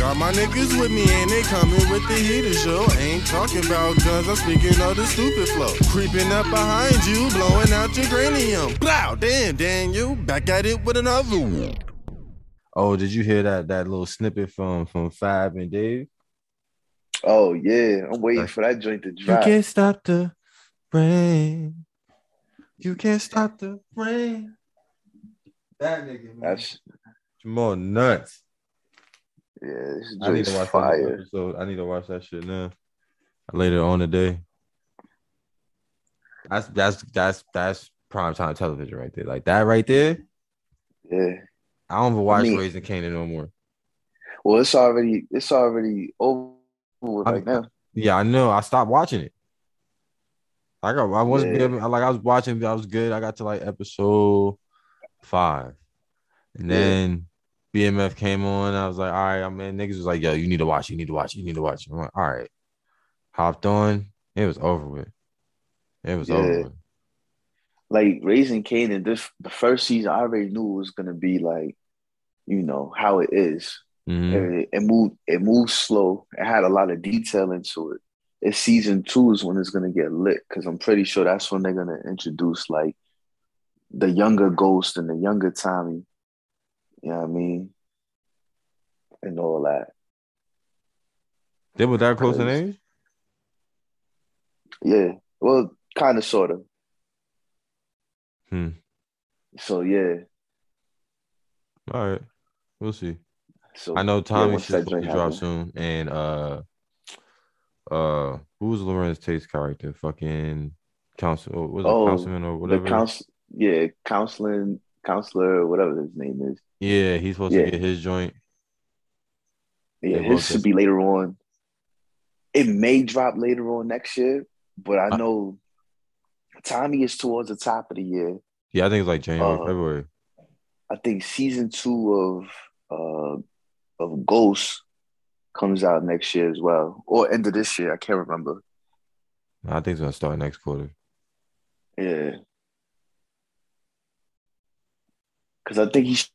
Got my niggas with me and they coming with the heater show. Ain't talking about guns, I'm speaking of the stupid flow. Creeping up behind you, blowing out your cranium. Blow, damn, Daniel, back at it with another one. Oh, did you hear that that little snippet from from Fab and Dave? Oh yeah, I'm waiting for that joint to drop. You can't stop the rain. You can't stop the rain. That nigga, man. That's more nuts. Yeah, this I need to watch that fire. episode. I need to watch that shit now. Later on today. That's that's that's that's prime time television right there. Like that right there. Yeah. I don't even watch mean- Raising Kanan no more. Well, it's already it's already over with I- right now. Yeah, I know. I stopped watching it. I got. I was Yeah. I like. I was watching. I was good. I got to like episode five, and Yeah. then BMF came on. I was like, all right, I mean, niggas was like, yo, you need to watch. You need to watch. You need to watch. I'm like, all right. Hopped on. It was over with. It was Yeah. over with. Like Raising Kanan, this the first season I already knew it was gonna be like, you know, how it is. Mhm. It, it moved it moved slow. It had a lot of detail into it. It's season two is when it's gonna get lit because I'm pretty sure that's when they're gonna introduce like the younger Ghost and the younger Tommy. You know what I mean? And all that. They were that close in age. Yeah. Well, kind of, sort of. Hmm. So yeah. All right, we'll see. So I know yeah, Tommy's once supposed joint to drop soon, and uh, uh, who's Larenz Tate's character? Fucking council, was it Oh, councilman or whatever? The counsel, yeah, counseling, counselor, or whatever his name is. yeah, he's supposed Yeah. to get his joint. Yeah, They his should be later on. It may drop later on next year, but I know Tommy is towards the top of the year. Yeah, I think it's like January, Uh, February. I think season two of uh of Ghost comes out next year as well, or end of this year. I can't remember. I think it's gonna start next quarter. Yeah, because I think he's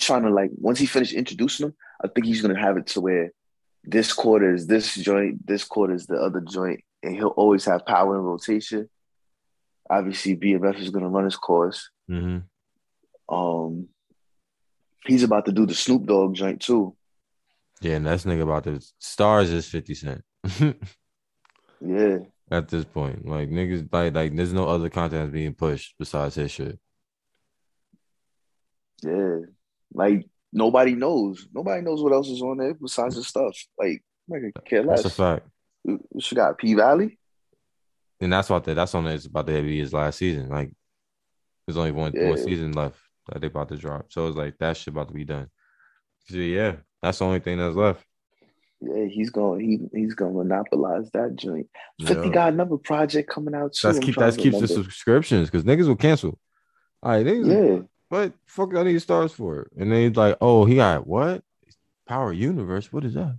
trying to like once he finished introducing them, I think he's gonna have it to where this quarter is this joint, this quarter is the other joint, and he'll always have power and rotation. Obviously, BMF is gonna run his course. hmm Um, he's about to do the Snoop Dogg joint too. Yeah, and that's nigga about the stars is fifty cent Yeah, at this point. Like niggas, like like there's no other content being pushed besides his shit. Yeah. Like nobody knows. Nobody knows what else is on there besides the stuff. Like, I could care less. That's a fact. She got P Valley. And that's what the, that's on it's about to be his last season. Like there's only one Yeah. one season left that they about to drop. So it's like that shit about to be done. So yeah, that's the only thing that's left. Yeah, he's going. He he's going to monopolize that joint. Fifty Yeah. got another project coming out too. That's keep that's keeps the subscriptions because niggas will cancel. All right, niggas, Yeah, but fuck, I need stars for it. And then he's like, oh, he got what? Power Universe. What is that?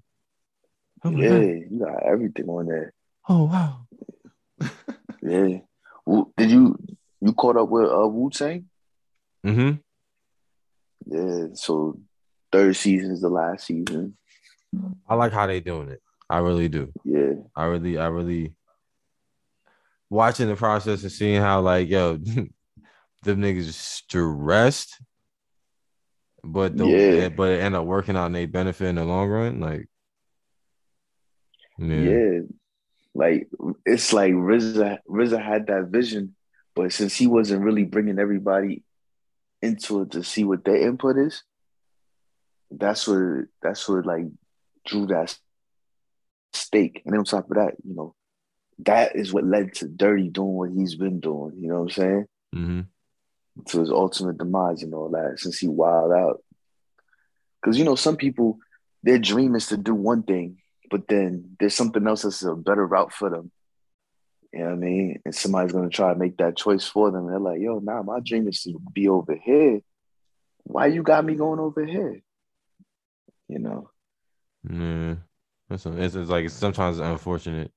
Oh yeah, God. you got everything on there. Oh wow. Yeah. Did you you caught up with uh, Wu Tang? Mm-hmm. Yeah. So third season is the last season. I like how they doing it. I really do. Yeah. I really, I really watching the process and seeing how like yo, them niggas stressed, but the Yeah. but it end up working out and they benefit in the long run. Like, yeah, Yeah. Like it's like RZA RZA had that vision, but since he wasn't really bringing everybody into it to see what their input is, that's what that's what like drew that stake. And then on top of that, you know, that is what led to Dirty doing what he's been doing. You know what I'm saying? hmm To his ultimate demise and all that. Since he wild out, because you know some people, their dream is to do one thing, but then there's something else that's a better route for them. You know what I mean? And somebody's gonna try to make that choice for them. And they're like, yo, nah, my dream is to be over here. Why you got me going over here? You know? yeah. It's, it's, like sometimes unfortunate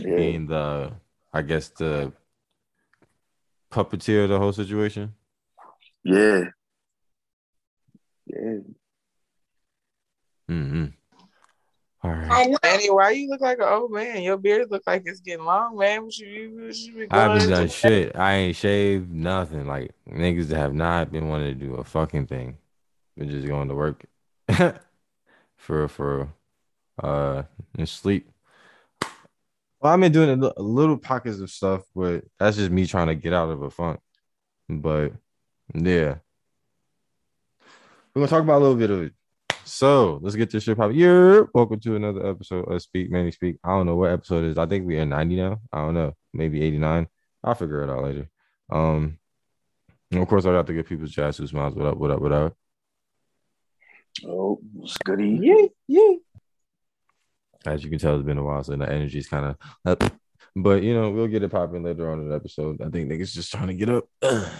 Yeah. being the, I guess the puppeteer the whole situation. Yeah. Yeah. Mm-hmm. All right. Annie, why you look like an old man? Your beard look like it's getting long, man. What you, what you be I haven't going done shit. I ain't shaved nothing. Like niggas that have not been wanting to do a fucking thing. Been just going to work for for uh and sleep. Well, I've been doing a little pockets of stuff, but that's just me trying to get out of a funk. But yeah, we're gonna talk about a little bit of it. So let's get this shit popping. Yeah, welcome to another episode of Speak Manny Speak. I don't know what episode it is. I think we're in 90 now. I don't know, maybe 89. I'll figure it out later. Um, and of course, I got to get people's chats who smiles. What up? What up? What up? Oh, it's goody. Yeah, yeah. As you can tell, it's been a while, so the energy's kind of up. But you know, we'll get it popping later on in the episode. I think niggas just trying to get up.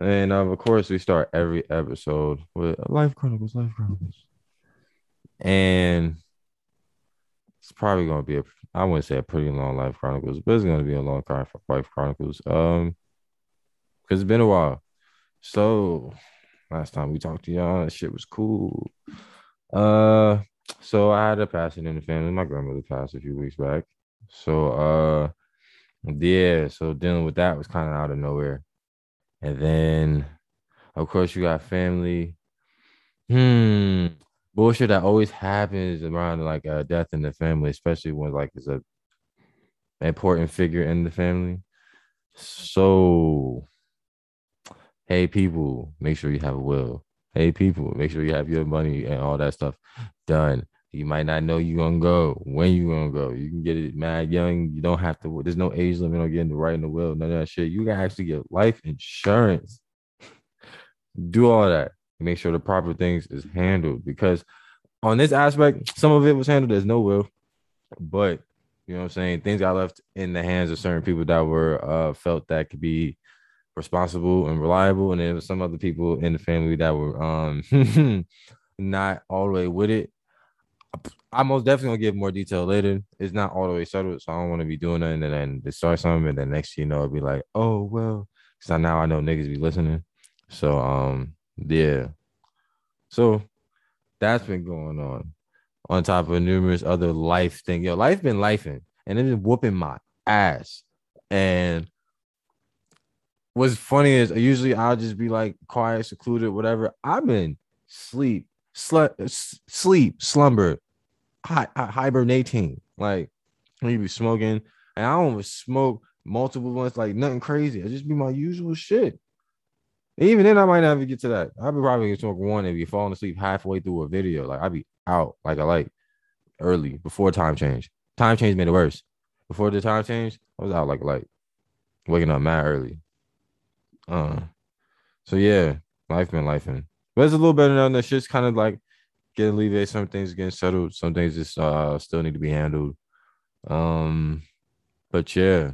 And um, of course, we start every episode with Life Chronicles, Life Chronicles. And it's probably gonna be a I wouldn't say a pretty long Life Chronicles, but it's gonna be a long Chron- Life Chronicles. Um because it's been a while. So last time we talked to y'all, that shit was cool. Uh so I had a passing in the family. My grandmother passed a few weeks back. So uh yeah, so dealing with that was kind of out of nowhere. And then of course you got family. Hmm. Bullshit that always happens around like a death in the family, especially when like it's a important figure in the family. So hey people, make sure you have a will. Hey people, make sure you have your money and all that stuff done. You might not know you're gonna go when you gonna go. You can get it mad young. You don't have to. There's no age limit on getting the right in the will. None of that shit. You can actually get life insurance. Do all that. Make sure the proper things is handled because on this aspect, some of it was handled. There's no will, but you know what I'm saying. Things got left in the hands of certain people that were uh felt that could be responsible and reliable, and there was some other people in the family that were um not all the way with it. I'm most definitely gonna give more detail later. It's not all the way settled, so I don't want to be doing nothing and then start something, and then next you know, it'll be like, oh well, because now I know niggas be listening. So um yeah, so that's been going on. On top of numerous other life things, yo, life been lifing, and it's been whooping my ass. And what's funny is usually I'll just be like quiet, secluded, whatever. I've been sleep, sl- sleep, slumber, hi- hi- hibernating. Like you be smoking, and I don't smoke multiple ones, like nothing crazy. I just be my usual shit. Even then, I might not even get to that. I'll be probably gonna smoke one and be falling asleep halfway through a video. Like I'd be out like a light early before time change. Time change made it worse. Before the time change, I was out like light, waking up mad early. Uh, so yeah, life been life in. But it's a little better now. That shit's kind of like getting alleviated. Some things getting settled. Some things just uh still need to be handled. Um, but yeah,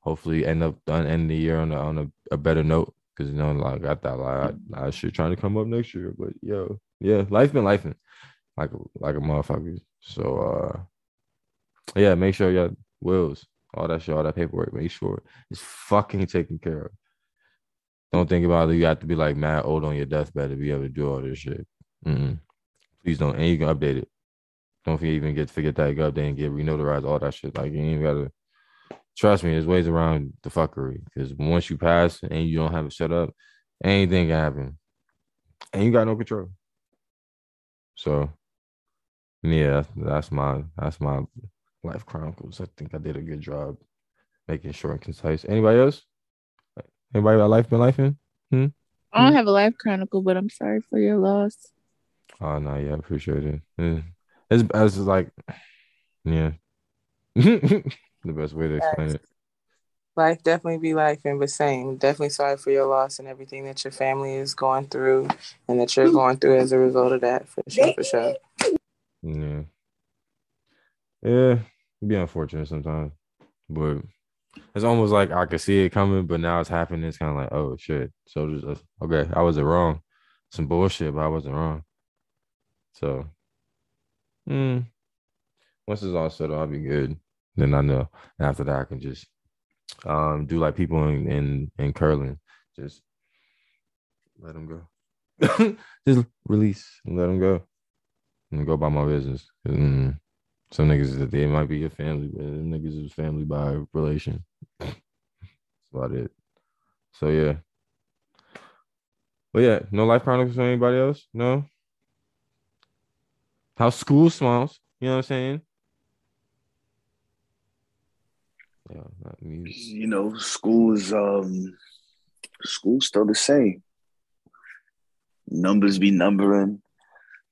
hopefully end up done end the year on a, on a, a better note. Cause you know, like I thought, like I, I should trying to come up next year, but yo, yeah, life been life like like a motherfucker. So uh, yeah, make sure your wills, all that shit, all that paperwork, make sure it's fucking taken care of. Don't think about it. You have to be like mad old on your deathbed to be able to do all this shit. Mm-mm. Please don't. And you can update it. Don't even get forget that you update and get renotarized, all that shit. Like you ain't gotta trust me, there's ways around the fuckery. Because once you pass and you don't have it set up, anything can happen. And you got no control. So yeah, that's my that's my life chronicles. I think I did a good job making short and concise. Anybody else? Anybody got life been life in? Hmm? I don't have a life chronicle, but I'm sorry for your loss. Oh no, yeah, I appreciate it. Yeah. It's, it's like, yeah, the best way to explain it. Life definitely be life and but same. Definitely sorry for your loss and everything that your family is going through and that you're going through as a result of that for sure, for sure. Yeah, yeah, it'd be unfortunate sometimes, but it's almost like I could see it coming, but now it's happening. It's kind of like, oh shit. So just okay, I wasn't wrong. Some bullshit, but I wasn't wrong. So, hmm, once it's all settled, I'll be good. Then I know after that I can just um do like people in in, in curling, just let them go, just release and let them go. and go about my business. Mm, some niggas that they might be your family, but them niggas is family by relation. That's about it. So yeah. But yeah, no life chronicles for anybody else? No. How school smiles, you know what I'm saying? Yeah, not music. You know, school is um school's still the same. Numbers be numbering.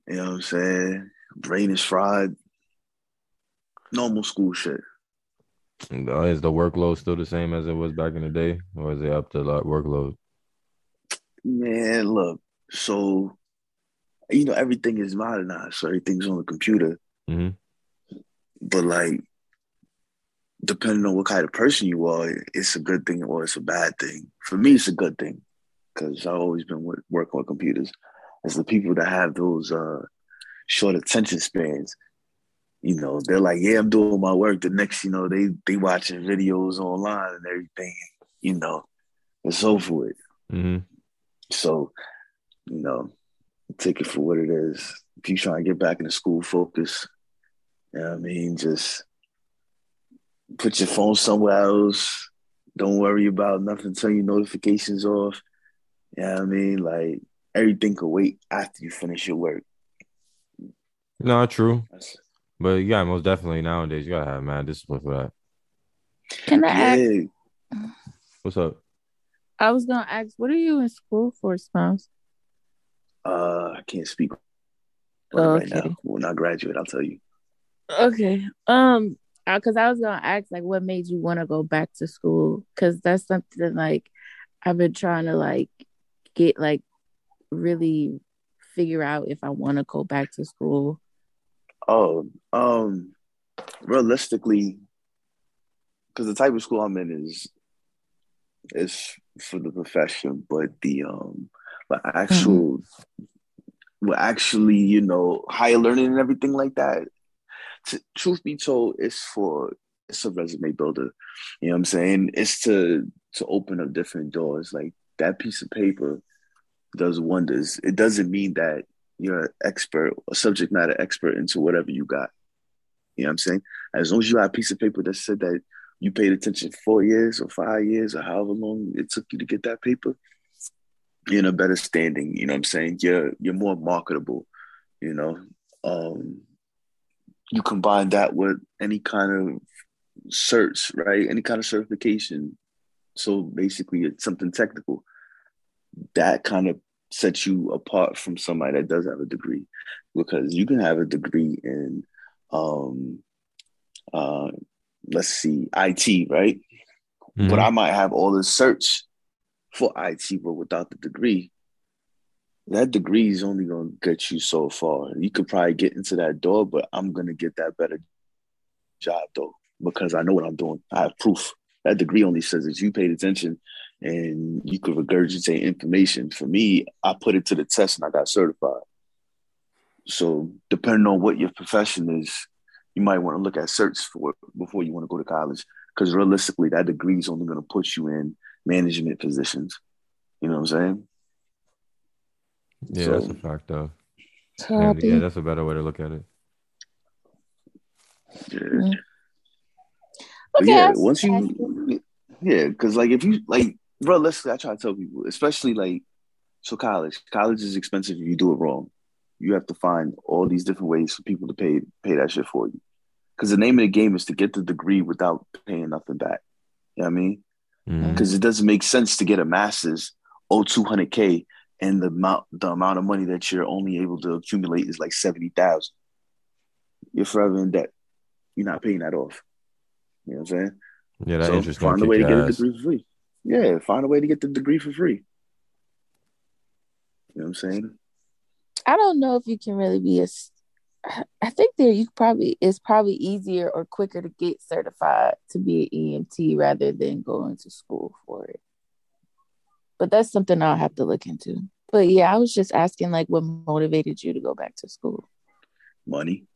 You know what I'm saying? Brain is fried. Normal school shit. Uh, Is the workload still the same as it was back in the day, or is it up to like workload? Man, look, so you know, everything is modernized, so everything's on the computer. hmm But like depending on what kind of person you are, it's a good thing or it's a bad thing. For me, it's a good thing because I've always been wor- working with computers. As the people that have those uh, short attention spans, you know, they're like, "Yeah, I'm doing my work." The next, you know, they they watching videos online and everything, you know, and so forth. hmm So, you know, take it for what it is. If you trying to get back into school, focus. You know what I mean? Just put your phone somewhere else. Don't worry about nothing. Turn your notifications off. You know what I mean? Like everything could wait after you finish your work. Not true, That's, but yeah, most definitely nowadays you gotta have mad discipline for that. Can I ask? yeah. What's up? I was gonna ask, what are you in school for, Smiles? Uh, I can't speak on it Oh, right okay. now. When I graduate, I'll tell you. Okay. Um, because I was gonna ask, like, what made you want to go back to school? Because that's something like I've been trying to like get like really figure out if I want to go back to school. Oh, um, realistically, because the type of school I'm in is is for the profession, but the um, but actual, well, actually, you know, higher learning and everything like that. T- truth be told, it's for it's a resume builder. You know what I'm saying? It's to to open up different doors. Like that piece of paper does wonders. It doesn't mean that you're an expert, a subject matter expert into whatever you got. You know what I'm saying? As long as you have a piece of paper that said that you paid attention four years or five years or however long it took you to get that paper, you're in a better standing. You know what I'm saying? You're you're more marketable. You know, um, you combine that with any kind of certs, right? Any kind of certification. So basically, it's something technical. That kind of sets you apart from somebody that does have a degree, because you can have a degree in, um, uh, let's see, IT, right? Mhm. But I might have all the certs for IT, but without the degree, that degree is only going to get you so far. You could probably get into that door, but I'm going to get that better job though because I know what I'm doing. I have proof. That degree only says that you paid attention and you could regurgitate information. For me, I put it to the test and I got certified. So depending on what your profession is, you might want to look at certs for before you want to go to college. Because realistically, that degree is only going to put you in management positions. You know what I'm saying? Yeah, So- that's a fact though. Yeah, yeah, that's a better way to look at it. Yeah. Mm. But Okay, yeah, once just you, yeah, because like if you like, realistically, I try to tell people, especially like, so college, college is expensive if you do it wrong. You have to find all these different ways for people to pay pay that shit for you. Because the name of the game is to get the degree without paying nothing back. You know what I mean? Mm. Because it doesn't make sense to get a master's, oh, 200K, and the amount the amount of money that you're only able to accumulate is like 70,000. You're forever in debt. You're not paying that off. You know what I'm saying? Yeah, that so interesting. find a way to get a degree for free. Yeah, find a way to get the degree for free. You know what I'm saying? I don't know if you can really be a. I think there you probably it's probably easier or quicker to get certified to be an EMT rather than going to school for it. But that's something I'll have to look into. But yeah, I was just asking like what motivated you to go back to school. Money.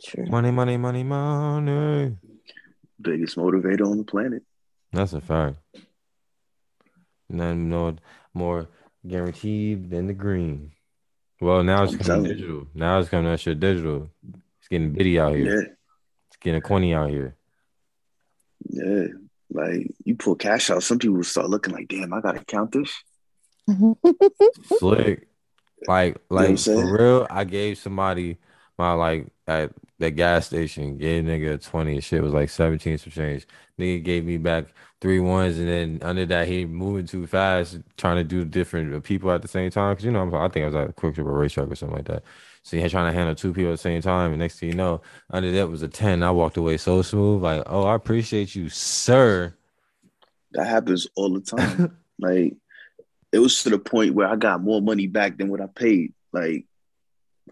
Sure. Money, money, money, money. Biggest motivator on the planet. That's a fact. Nothing no more guaranteed than the green. Well, now it's I'm coming telling you. digital. Now it's coming that shit digital. It's getting bitty out here. Yeah, It's getting corny out here. yeah. Like you pull cash out, some people start looking like, damn, I gotta count this. Mm-hmm. Slick. Like, what I'm like for real, I gave somebody my like at the gas station, gave nigga a 20 and shit was like 17 some change. Nigga gave me back three ones and then under that he moving too fast, trying to do different people at the same time. Cause you know, I'm- I think I was at a QuikTrip or RaceTrac or something like that. So he had trying to handle two people at the same time. And next thing you know, under that was a 10. I walked away so smooth, like, oh, I appreciate you, sir. That happens all the time. like it was to the point where I got more money back than what I paid. Like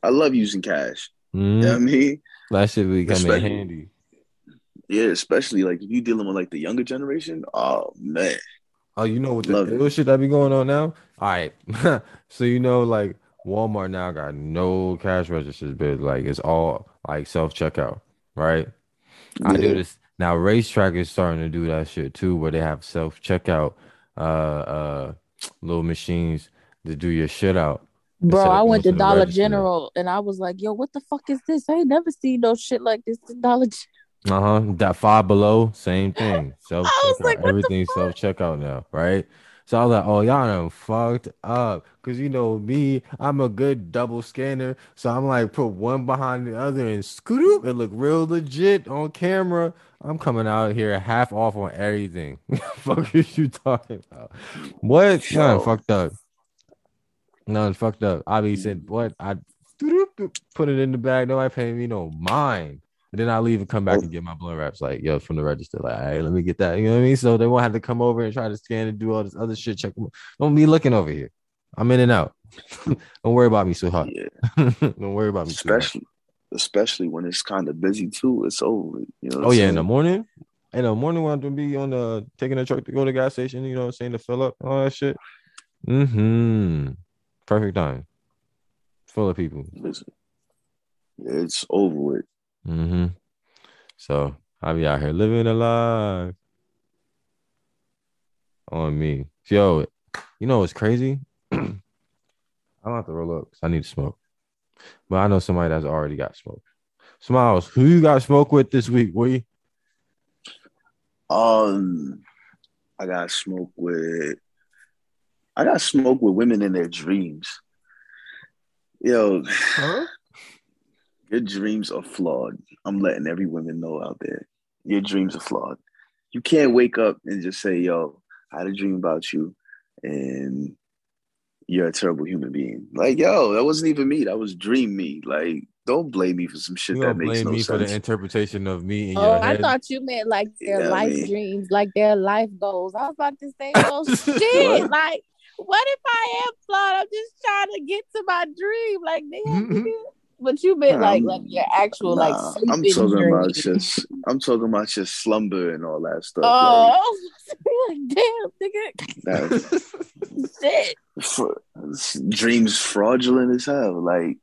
I love using cash. You know what I Mhm. mean? That shit be coming handy. Yeah, especially like if you dealing with like the younger generation. Oh man. Oh, you know what the Love it. shit that be going on now? All right. so you know, like Walmart now got no cash registers, but like it's all like self checkout, right? I do this now. RaceTrac is starting to do that shit too, where they have self checkout, uh, uh, little machines to do your shit out. Bro, I went to Dollar register. General and I was like, yo, what the fuck is this? I ain't never seen no shit like this at Dollar General. Uh huh. That five below, same thing. Self I was checkout. like, Everything self checkout now, right? So I was like, oh, y'all done fucked up. Cause you know me, I'm a good double scanner. So I'm like, put one behind the other and scoot. It look real legit on camera. I'm coming out here half off on everything. Fuck is you talking about? What? Yo. fucked up. None fucked up. I be said what? I put it in the bag. Nobody paying me no mind. And then I leave and come back Oh. and get my blunt wraps, like, yo, from the register. Like, hey, let me get that. You know what I mean? So they won't have to come over and try to scan and do all this other shit. Check them. Don't be looking over here. I'm in and out. Don't worry about me, sweetheart. Yeah. Don't worry about me. Especially especially when it's kind of busy too. It's over. You know Oh yeah, in the morning. In the morning when I'm to be on the taking a truck to go to the gas station, you know what I'm saying, to fill up all that shit. Mm-hmm. Perfect time. Full of people. Listen, it's over with. Mm-hmm. So I be out here living alive. on me. Yo, you know what's crazy? I don't have to roll up I need to smoke. But I know somebody that's already got smoke. Smiles, who you got smoke with this week, we? Um, I got smoke with. I got smoke with women in their dreams. Yo, Huh? your dreams are flawed. I'm letting every woman know out there. Your dreams are flawed. You can't wake up and just say, "Yo, I had a dream about you," and you're a terrible human being. Like, yo, that wasn't even me. That was dream me. Like, don't blame me for some shit You that gonna makes blame no me for the interpretation of me in Oh, your I thought you meant like their Yeah, I life mean- dreams, like their life goals. I was about to say, oh shit, like what if I am flawed? I'm just trying to get to my dream, like damn. Mhm. But you meant like like your actual Nah, like I'm talking dream. about just. I'm talking about just slumber and all that stuff. Oh, like, damn, nigga, Like, shit. fr- dreams fraudulent as hell. Like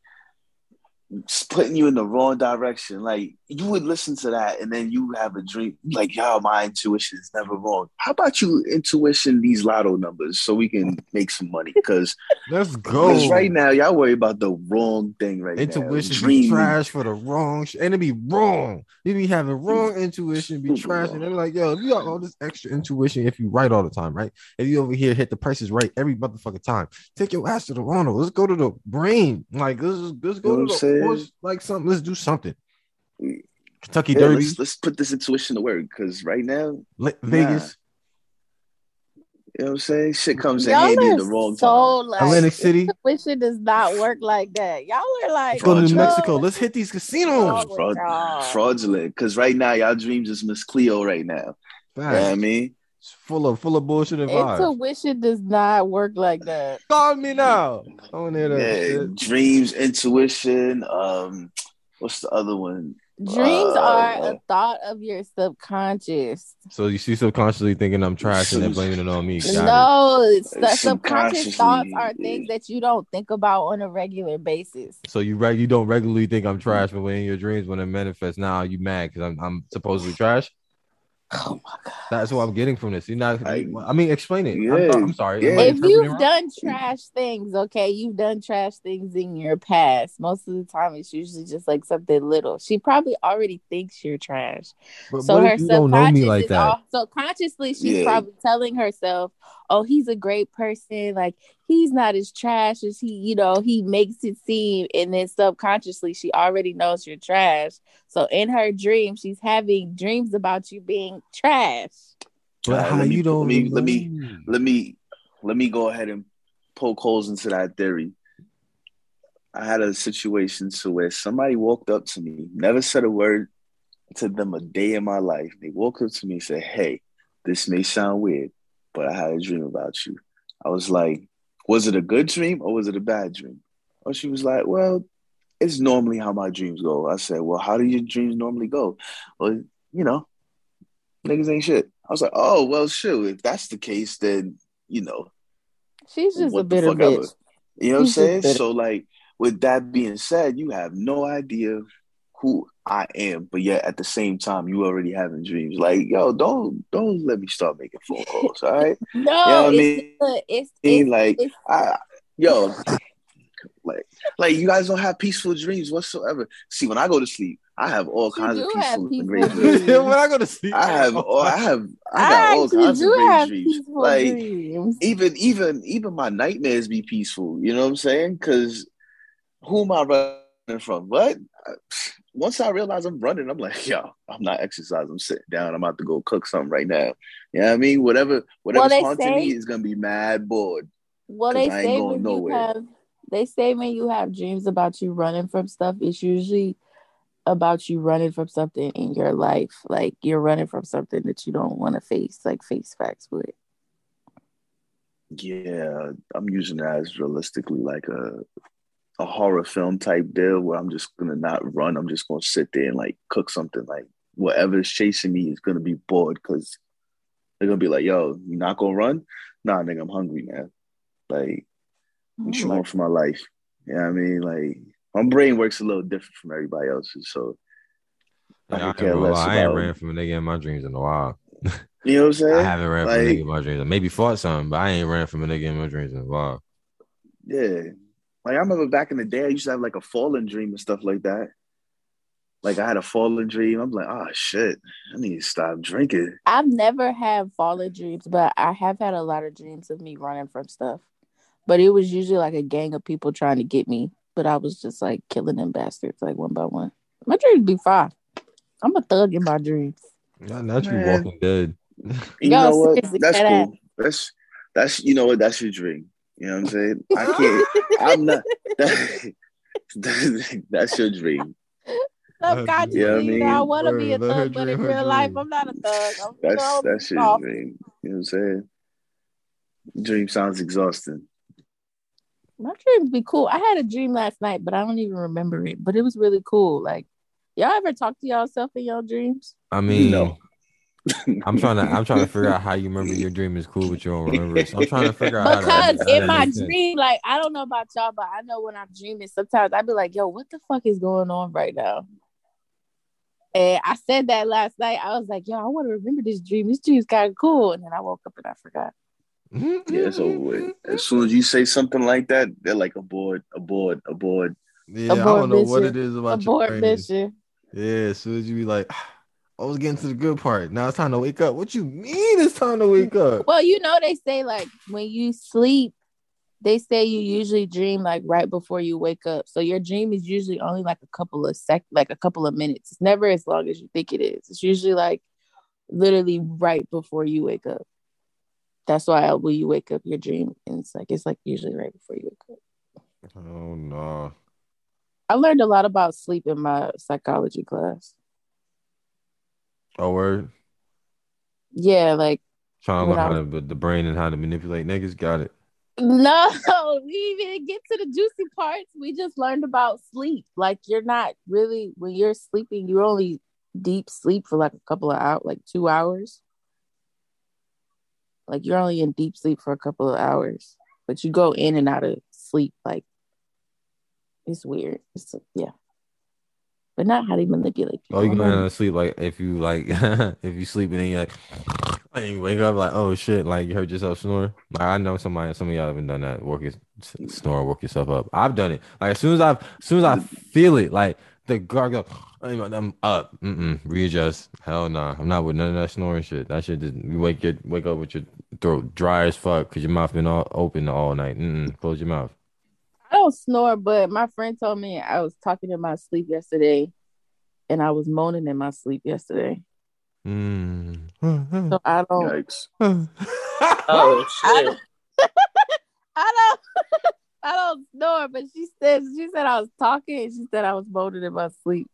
putting you in the wrong direction. Like you would listen to that and then you have a dream like, yo, my intuition is never wrong. How about you intuition these lotto numbers so we can make some money? Because Let's go. Cause right now, y'all worry about the wrong thing right Intuition now. be trash for the wrong sh- and it be wrong. You be having mm. wrong intuition, be trash, and they're like, yo, if you got all this extra intuition, if you right all the time, right? If you over here hit the prices right every motherfucking time, take your ass to the Ronald. Let's go to the brain. Like let's let's go You know to the I'm like something. Let's do something. Kentucky Yeah, Derby, let's, let's put this intuition to work because right now, Le- Vegas, you know what I'm saying? Shit comes in Y'all handy in the wrong so time. like Atlantic City. intuition does not work like that. Y'all are like go to New Mexico. Let's hit these casinos. Oh, Fraud, fraudulent. Because right now, y'all dreams is Miss Cleo right now. You know what I mean? It's full of full of bullshit and vibes. Intuition does not work like that. Call me now. I want to hear that dreams, intuition. Um, what's the other one? Dreams Uh, are a thought of your subconscious. So you see subconsciously thinking I'm trash and then blaming it on me. Got. No, it's the subconscious thoughts are things that you don't think about on a regular basis. So you reg- you don't regularly think I'm trash, but when in your dreams when it manifests now you mad because I'm I'm supposedly trash. Oh my god. That's what I'm getting from this. You're not. I, I- mean, explain it. I'm, I'm sorry. yeah. If you've wrong? done trash things, okay, you've done trash things in your past. Most of the time, it's usually just like something little. She probably already thinks you're trash. But so her if you don't know me subconscious like is that? all subconsciously she's Yeah. probably telling herself, "Oh, he's a great person. Like he's not as trash as he, you know, he makes it seem." And then subconsciously, she already knows you're trash. So in her dream, she's having dreams about you being trash. But Alright, how let me- you don't let me- let me- let me let me go ahead and poke holes into that theory. I had a situation to where somebody walked up to me, never said a word to them a day in my life. They walked up to me and said, Hey, this may sound weird, but I had a dream about you. I was like, Was it a good dream or was it a bad dream? Or she was like, Well, it's normally how my dreams go. I said, Well, how do your dreams normally go? Well, you know, niggas ain't shit. I was like, Oh, well, shoot, if that's the case, then you know, She's just a bitter ever. bitch. you know what I'm saying? So like with that being said, you have no idea who I am, but yet at the same time you already having dreams. Like, yo, don't don't let me start making phone calls, all right? No, Yeah, I it's mean- good. It's, mean, it's like it's- I yo, like like you guys don't have peaceful dreams whatsoever. See, when I go to sleep, I have all kinds of peaceful, peaceful great dreams. dreams. when I go to sleep, I have all I have I I, got all kinds of do great have dreams. Like dreams. even even even my nightmares be peaceful. You know what I'm saying? Because who am I running from? What? Once I realize I'm running, I'm like, yo, I'm not exercising. I'm sitting down. I'm about to go cook something right now. You know what I mean? Whatever, whatever's they haunting say- me is gonna be mad bored. Well, they say when nowhere. you have, they say when you have dreams about you running from stuff, it's usually about you running from something in your life. Like you're running from something that you don't want to face, like face facts with. Yeah, I'm using that as realistically like a a horror film type deal where I'm just gonna not run. I'm just gonna sit there and like cook something. Like whatever's chasing me is gonna be bored because they're gonna be like, "Yo, you not gonna run? Nah, nigga, I'm hungry, man. Like, you mm. want for my life? You know what I mean? Like, my brain works a little different from everybody else's. So I Yeah, I, care less I ain't ran from a nigga in my dreams in a while. you know what I'm saying? I haven't ran from a nigga in my dreams. Maybe fought something, but I ain't ran from a nigga in my dreams in a while. Yeah. Like I remember back in the day, I used to have like a fallen dream and stuff like that. Like I had a fallen dream. I'm like, oh shit, I need to stop drinking. I've never had fallen dreams, but I have had a lot of dreams of me running from stuff. But it was usually like a gang of people trying to get me. But I was just like killing them bastards like one by one. My dreams be fine. I'm a thug in my dreams. Not, not you Man. walking dead. You Yo, know what? That's dead cool. That's that's you know what? That's your dream. You know what I'm saying? I can't. I'm not. That, that's your dream. Subconsciously, Yeah, I you know, I mean, want to be a word, let her thug, but in dream real life, dream. I'm not a thug. I'm, you That's know, that's your soft. dream. You know what I'm saying? Dream sounds exhausting. My dreams be cool. I had a dream last night, but I don't even remember it. But it was really cool. Like, y'all ever talk to y'allself in y'all dreams? I mean, No. I'm trying to I'm trying to figure out how you remember your dream is cool, but you don't remember it. So I'm trying to figure out how Because that, how in my makes sense. dream, like I don't know about y'all, but I know when I'm dreaming, sometimes I'd be like, "Yo, what the fuck is going on right now?" And I said that last night. I was like, "Yo, I want to remember this dream. This dream's kind of cool." And then I woke up and I forgot. Yeah, it's over with. As soon as you say something like that, they're like aboard, aboard, aboard. Yeah, I Abort don't know what it is about Abort your brain. mission. Yeah, as soon as you be like, I was getting to the good part. Now it's time to wake up. What you mean it's time to wake up? Well, you know they say like when you sleep, they say you usually dream like right before you wake up. So your dream is usually only like a couple of sec, like a couple of minutes. It's never as long as you think it is. It's usually like literally right before you wake up. That's why uh, when you wake up, your dream and it's like it's like usually right before you wake up. Oh no. I learned a lot about sleep in my psychology class. Oh word. Yeah, like Trying to learn how to the brain and how to manipulate niggas. Got it. No, we even get to the juicy parts. We just learned about sleep. Like you're not really when you're sleeping, you're only deep sleep for like a couple of hours, like two hours. Like you're only in deep sleep for a couple of hours, but you go in and out of sleep. Like it's weird. It's yeah. But not how they manipulate people. Oh, you I'm going to sleep like if you like if you sleep and then you like and you wake up like oh shit like you heard yourself snore. Like I know somebody some of y'all haven't done that. Work your snore, work yourself up. I've done it. Like as soon as I as soon as I feel it, like the guard go, I'm up. Mm-mm, readjust. Hell no, I'm not with none of that snoring shit. That shit just you wake your wake up with your throat dry as fuck because your mouth been all open all night. Mm-mm, close your mouth. I don't snore, but my friend told me I was talking in my sleep yesterday, and I was moaning in my sleep yesterday. Mm. So I don't. Yikes. Oh I shit. don't. I don't. I don't snore, but she said she said I was talking. and She said I was moaning in my sleep.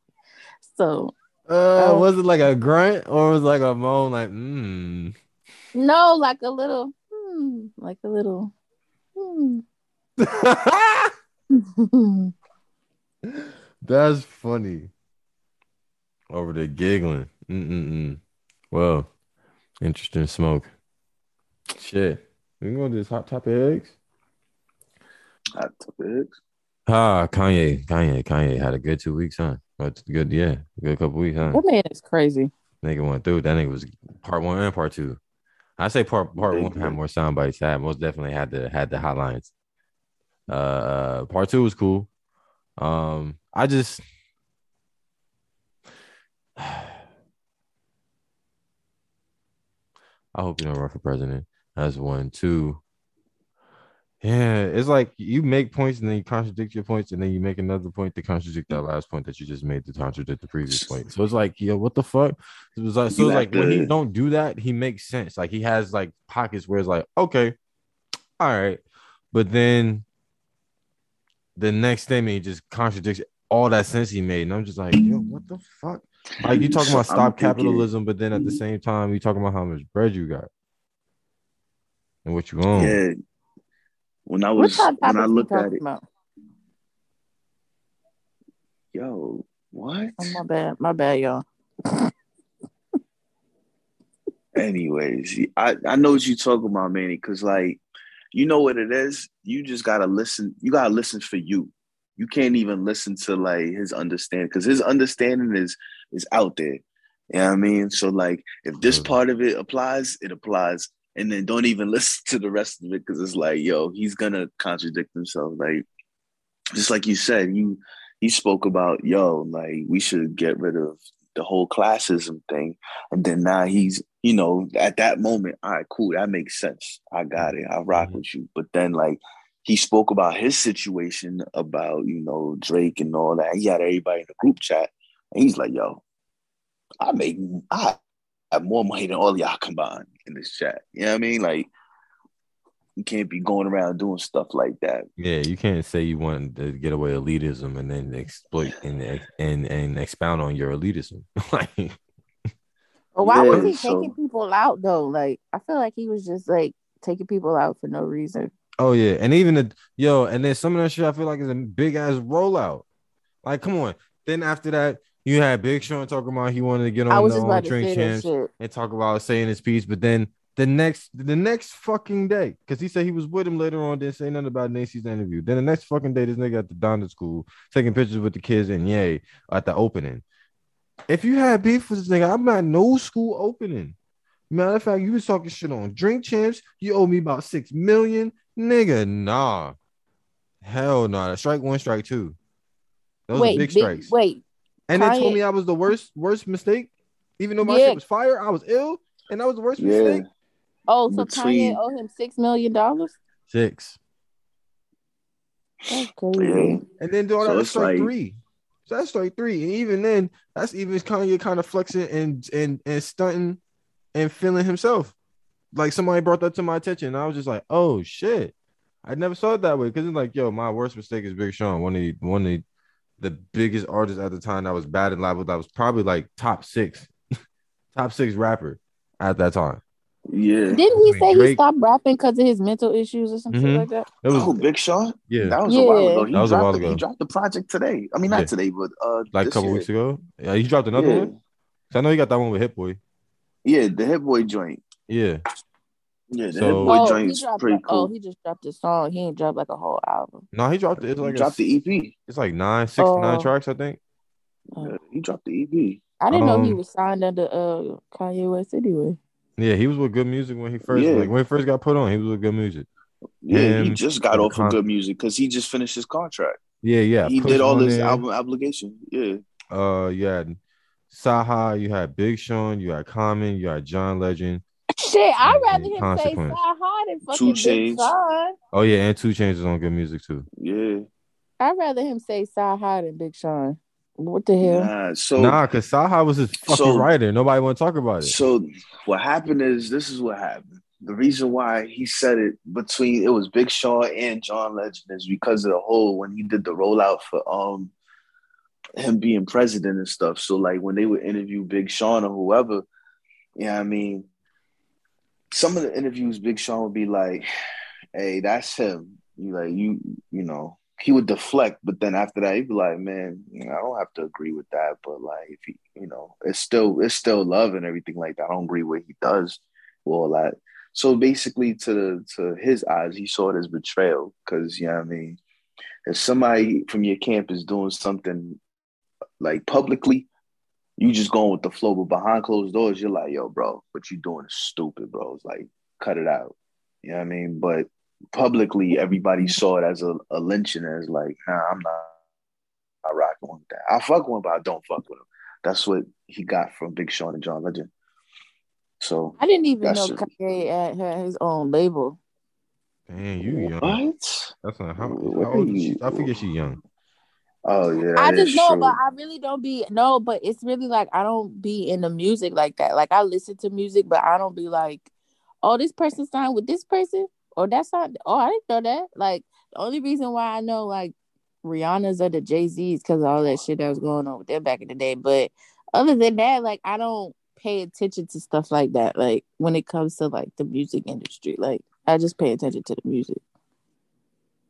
So Uh, Oh. was it like a grunt or was it like a moan? Like, mm. no, like a little, hmm, like a little. Hmm. That's funny. Over there giggling. Mm-mm-mm. Well, interesting smoke. Shit. We can go to this hot topic eggs. Hot topics. Ah, Kanye, Kanye, Kanye had a good two weeks, huh? But good, yeah, good couple weeks, huh? that man is crazy. Nigga went through. That nigga was part one and part two. I say part part one had more sound bites. Had most definitely had the had the hotlines. Uh, part two was cool. Um, I just I hope you don't run for president. That's one. Two. Yeah, it's like you make points and then you contradict your points, and then you make another point to contradict that last point that you just made to contradict the previous point. So it's like, yo, what the fuck? It was like, so it's like when he don't do that, he makes sense. Like he has like pockets where it's like, okay, all right, but then the next statement he just contradicts all that sense he made, and I'm just like, yo, what the fuck? Like you talking about stop capitalism, but then at the mm-hmm. same time you talking about how much bread you got and what you own. Yeah. When I was when I looked at talking it, about? yo, what? Oh, my bad, my bad, y'all. Anyways, I, I know what you talking about, Manny, because like you know what it is. You just gotta listen. You gotta listen for you. You can't even listen to like his understanding because his understanding is is out there. You know what I mean? So like if this Mhm. part of it applies, it applies. And then don't even listen to the rest of it because it's like, yo, he's gonna contradict himself. Like just like you said, you he spoke about, yo, like we should get rid of the whole classism thing. And then now he's, you know, at that moment, all right, cool, that makes sense. I got it. I rock Mhm. with you. But then like he spoke about his situation about, you know, Drake and all that. He had everybody in the group chat. And he's like, yo, I make I have more money than all y'all combined in this chat. You know what I mean? Like you can't be going around doing stuff like that. Yeah, you can't say you want to get away elitism and then exploit and and and expound on your elitism. like, But why was he so- taking people out though? Like I feel like he was just like taking people out for no reason. oh yeah, and even the yo, and then some of that shit I feel like is a big ass rollout. Like, come on. Then after that, you had Big Sean talking about he wanted to get on was the just on Drink say Champs and talk about saying his piece, but then the next the next fucking day, because he said he was with him later on, didn't say nothing about Nancy's interview. Then the next fucking day, this nigga at the Donda school taking pictures with the kids and yay at the opening. If you had beef with this nigga, I'm at no school opening. Matter of fact, you was talking shit on Drink Champs. You owe me about six million, nigga. Nah, hell no. Nah. Strike one, strike two. Those wait, are big big- strikes. wait. And they told me I was the worst, worst mistake. Even though my Yeah. shit was fire, I was ill, and that was the worst Yeah. mistake. Oh, so Between- Kanye owe him six million dollars? Six. That's crazy. Yeah. And then do all So that, that's strike like- three. So that's strike three. And even then, that's even Kanye kind of flexing and and and stunting and feeling himself. Like somebody brought that to my attention. And I was just like, oh shit. I never saw it that way. Cause it's like, yo, my worst mistake is Big Sean. One of the one of the, the biggest artists at the time that was bad in level. That was probably like top six, top six rapper at that time. Yeah. Didn't he Wait, say he stopped rapping because of his mental issues or something Mhm. like that? It was oh, Big Sean? yeah, That was a while ago. He That was a dropped while the- He dropped the project today. I mean, not Yeah. today, but uh, like a couple year. weeks ago. Yeah, he dropped another yeah. one. 'Cause I know he got that one with Hit Boy. Yeah, the Hit Boy joint. Yeah. Yeah, the So- Hit Boy Oh, he joint's dropped pretty a- oh, he just dropped a song. He ain't dropped like a whole album. No, he dropped it. It's he like dropped a, the E EP. it's like nine, six to nine Oh. tracks, I think. Yeah, he dropped the EP. I didn't know he Um, was signed under uh Kanye West anyway. Yeah, he was with good music when he first Yeah. like when he first got put on. He was with good music. Yeah, he just got off Con- of good music because he just finished his contract. Yeah, yeah. he Push did all on his there. album obligation. Yeah, Uh, you had Saha, you had Big Sean, you had Common, you had John Legend. Shit, I'd Yeah, rather him say consequence. CyHi than Two fucking Big Sean. Oh yeah, and Two Chainz is on good music too. yeah. I'd rather him say CyHi than Big Sean. What the hell? Nah, so nah, cause CyHi was his fucking so- writer. Nobody want to talk about it. So what happened is this is what happened. The reason why he said it between it was Big Sean and John Legend is because of the whole when he did the rollout for um him being president and stuff. So like when they would interview Big Sean or whoever, yeah, I mean, some of the interviews Big Sean would be like, "Hey, that's him." You like you you know he would deflect, but then after that he'd be like, "Man, I don't have to agree with that, but like if he, you know, it's still it's still love and everything like that. I don't agree with what he does, all that." So basically, to to his eyes, he saw it as betrayal because you know I mean. If somebody from your camp is doing something like publicly, you just going with the flow, but behind closed doors, you're like, "Yo, bro, what you doing is stupid, bro." It's like, cut it out. You know what I mean? But publicly, everybody saw it as a, a lynching, as like, nah, I'm not, not rocking with that. I fuck with him, but I don't fuck with him. That's what he got from Big Sean and John Legend. So I didn't even know. Kanye had, had his own label. Man, you young. what? That's not how, What how old are is she? you- I forget she young. Oh yeah, I just know, true. but I really don't be no. But it's really like I don't be in the music like that. Like I listen to music, but I don't be like, oh, this person signed with this person, or that's not. Oh, I didn't know that. Like the only reason why I know like Rihanna's or the Jay Z's because all that shit that was going on with them back in the day. But other than that, like I don't pay attention to stuff like that. Like when it comes to like the music industry, like I just pay attention to the music.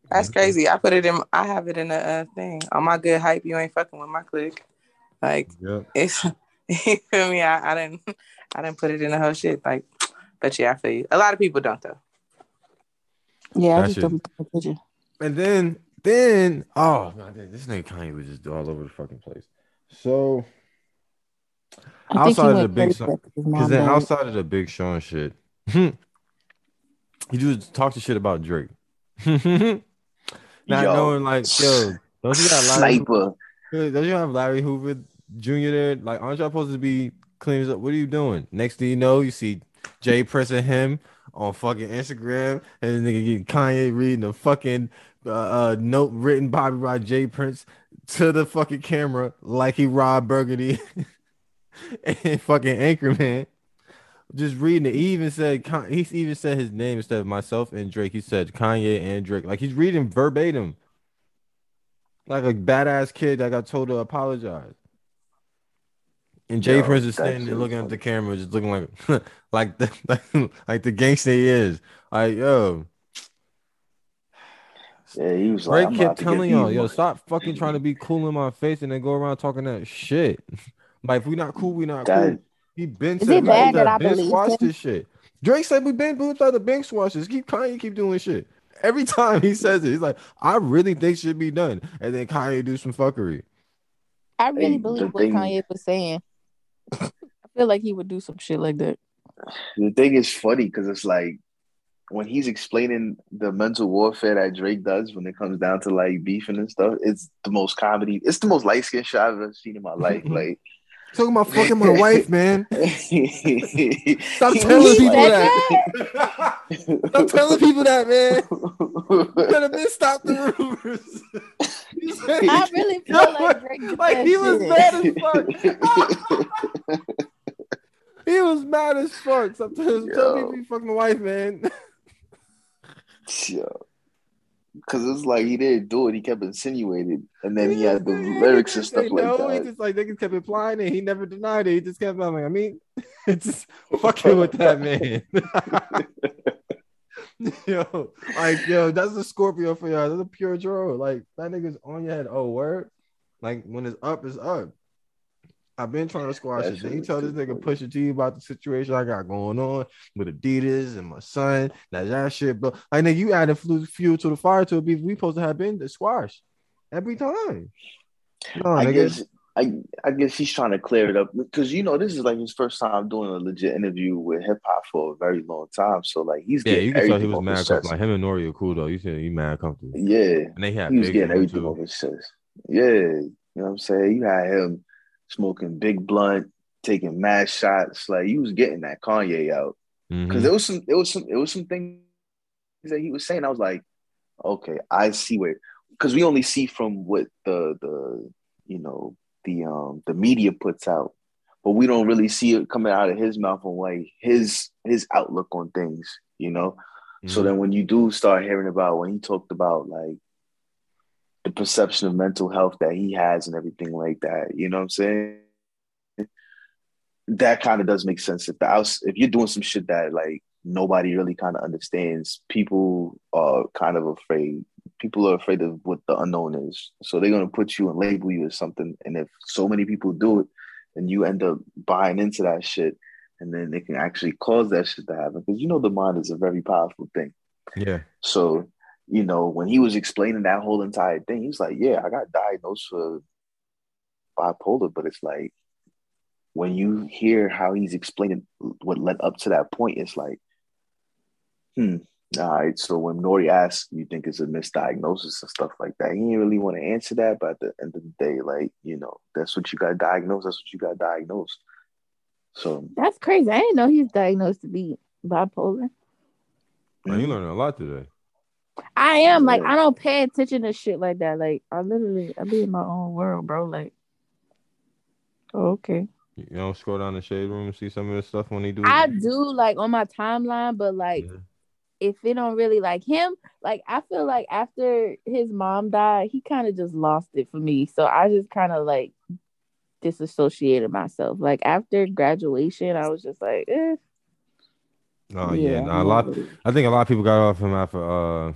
That's crazy. I put it in. I have it in a uh, thing on my good hype. You ain't fucking with my click. Like Yep. it's you feel me. I, I didn't. I didn't put it in the whole shit. Like, but yeah, I feel you. A lot of people don't though. Yeah, I just shit- don't pay attention. And then, then, oh god, this nigga Kanye was just all over the fucking place. So, I Outside of the big crazy song- after his because then outside of the Big Sean shit, he just talked to shit about Drake. Not Yo. knowing, like, yo, don't you got Larry? Sniper. Don't you have Larry Hoover Jr. there? Like, aren't y'all supposed to be cleaning up? What are you doing? Next thing you know, you see Jay pressing him on fucking Instagram, and nigga get Kanye reading a fucking uh, uh, note written by by J. Prince to the fucking camera like he Ron Burgundy and fucking Anchorman. Just reading it. He even said he even said his name instead of myself and Drake. He said Kanye and Drake. Like he's reading verbatim. Like a badass kid that got told to apologize. And Jay Yo, Prince is standing there really looking at the camera, just looking like like the like, like the gangster he is. Like, yo, Yeah, he was like, Drake I'm kept about to get telling y'all, yo, stop fucking trying to be cool in my face and then go around talking that shit. like, if we not cool, we not That- cool. He been Is said it bad said that I Ben believe squashed this shit. Drake said we been both out the bank swashes. Keep Kanye keep doing shit. Every time he says it, he's like, I really think should be done. And then Kanye do some fuckery. I really Hey, believe what thing- Kanye was saying. I feel like he would do some shit like that. The thing is funny because it's like when he's explaining the mental warfare that Drake does when it comes down to like beefing and stuff, it's the most comedy. It's the most light skinned shit I've ever seen in my life. Like, Talking about fucking my wife, man. Stop Stop telling people said that. Stop telling people that, man. You could have been stopped the rumors. I really feel like Drake like he was shit. mad as fuck. He was mad as fuck. Sometimes telling tell Yo. people you fucking my wife, man. Yo. Cause it's like he didn't do it, he kept insinuating, and then he had the lyrics and stuff like no, He just like niggas kept implying it. He never denied it. He just kept like, I mean, it's just fucking with that man. yo, like yo, that's a Scorpio for y'all. That's a pure draw. Like that nigga's on your head. Oh, word. Like when it's up, it's up. I've been trying to squash it. Then you tell this nigga. Pusha T about the situation I got going on with Adidas and my son. That that shit, but like nigga, you added flu- fuel to the fire to a beef we supposed to have been the squash every time. No, I nigga. guess I I guess he's trying to clear it up because you know this is like his first time doing a legit interview with hip hop for a very long time. So like he's Yeah, you can tell he was mad comfortable. Like him and Nori are cool though. You see, he mad comfortable. Yeah, And they had he was getting everything too. off his chest. Yeah, you know what I'm saying. You had him smoking big blunt, taking mad shots. Like he was getting that Kanye out because Mhm. there was some, it was some, it was some things that he was saying. I was like, okay, I see where because we only see from what the the you know the um the media puts out, but we don't really see it coming out of his mouth on like his his outlook on things. You know. So Mhm. then when you do start hearing about when he talked about like the perception of mental health that he has and everything like that, you know what I'm saying? That kind of does make sense. If the outs if you're doing some shit that like nobody really kind of understands, people are kind of afraid. People are afraid of what the unknown is. So they're gonna put you and label you as something. And if so many people do it, then you end up buying into that shit. And then they can actually cause that shit to happen. Because you know the mind is a very powerful thing. Yeah. So, you know, when he was explaining that whole entire thing, he was like, Yeah, I got diagnosed for bipolar, but it's like when you hear how he's explaining what led up to that point, it's like, hmm, all right. So when Nori asks, you think it's a misdiagnosis and stuff like that, he didn't really want to answer that. But at the end of the day, like, you know, that's what you got diagnosed, that's what you got diagnosed. So That's crazy. I didn't know he was diagnosed to be bipolar. Man, you learning a lot today. I am like I don't pay attention to shit like that. Like I literally I be in my own world, bro. Like, oh, okay. You don't scroll down the shade room and see some of the stuff when he do. I do like on my timeline, but like Yeah. if it don't really like him, like I feel like after his mom died, he kind of just lost it for me. So I just kind of like disassociated myself. Like after graduation, I was just like, eh. Oh yeah, nah, a lot. I think a lot of people got off him after uh,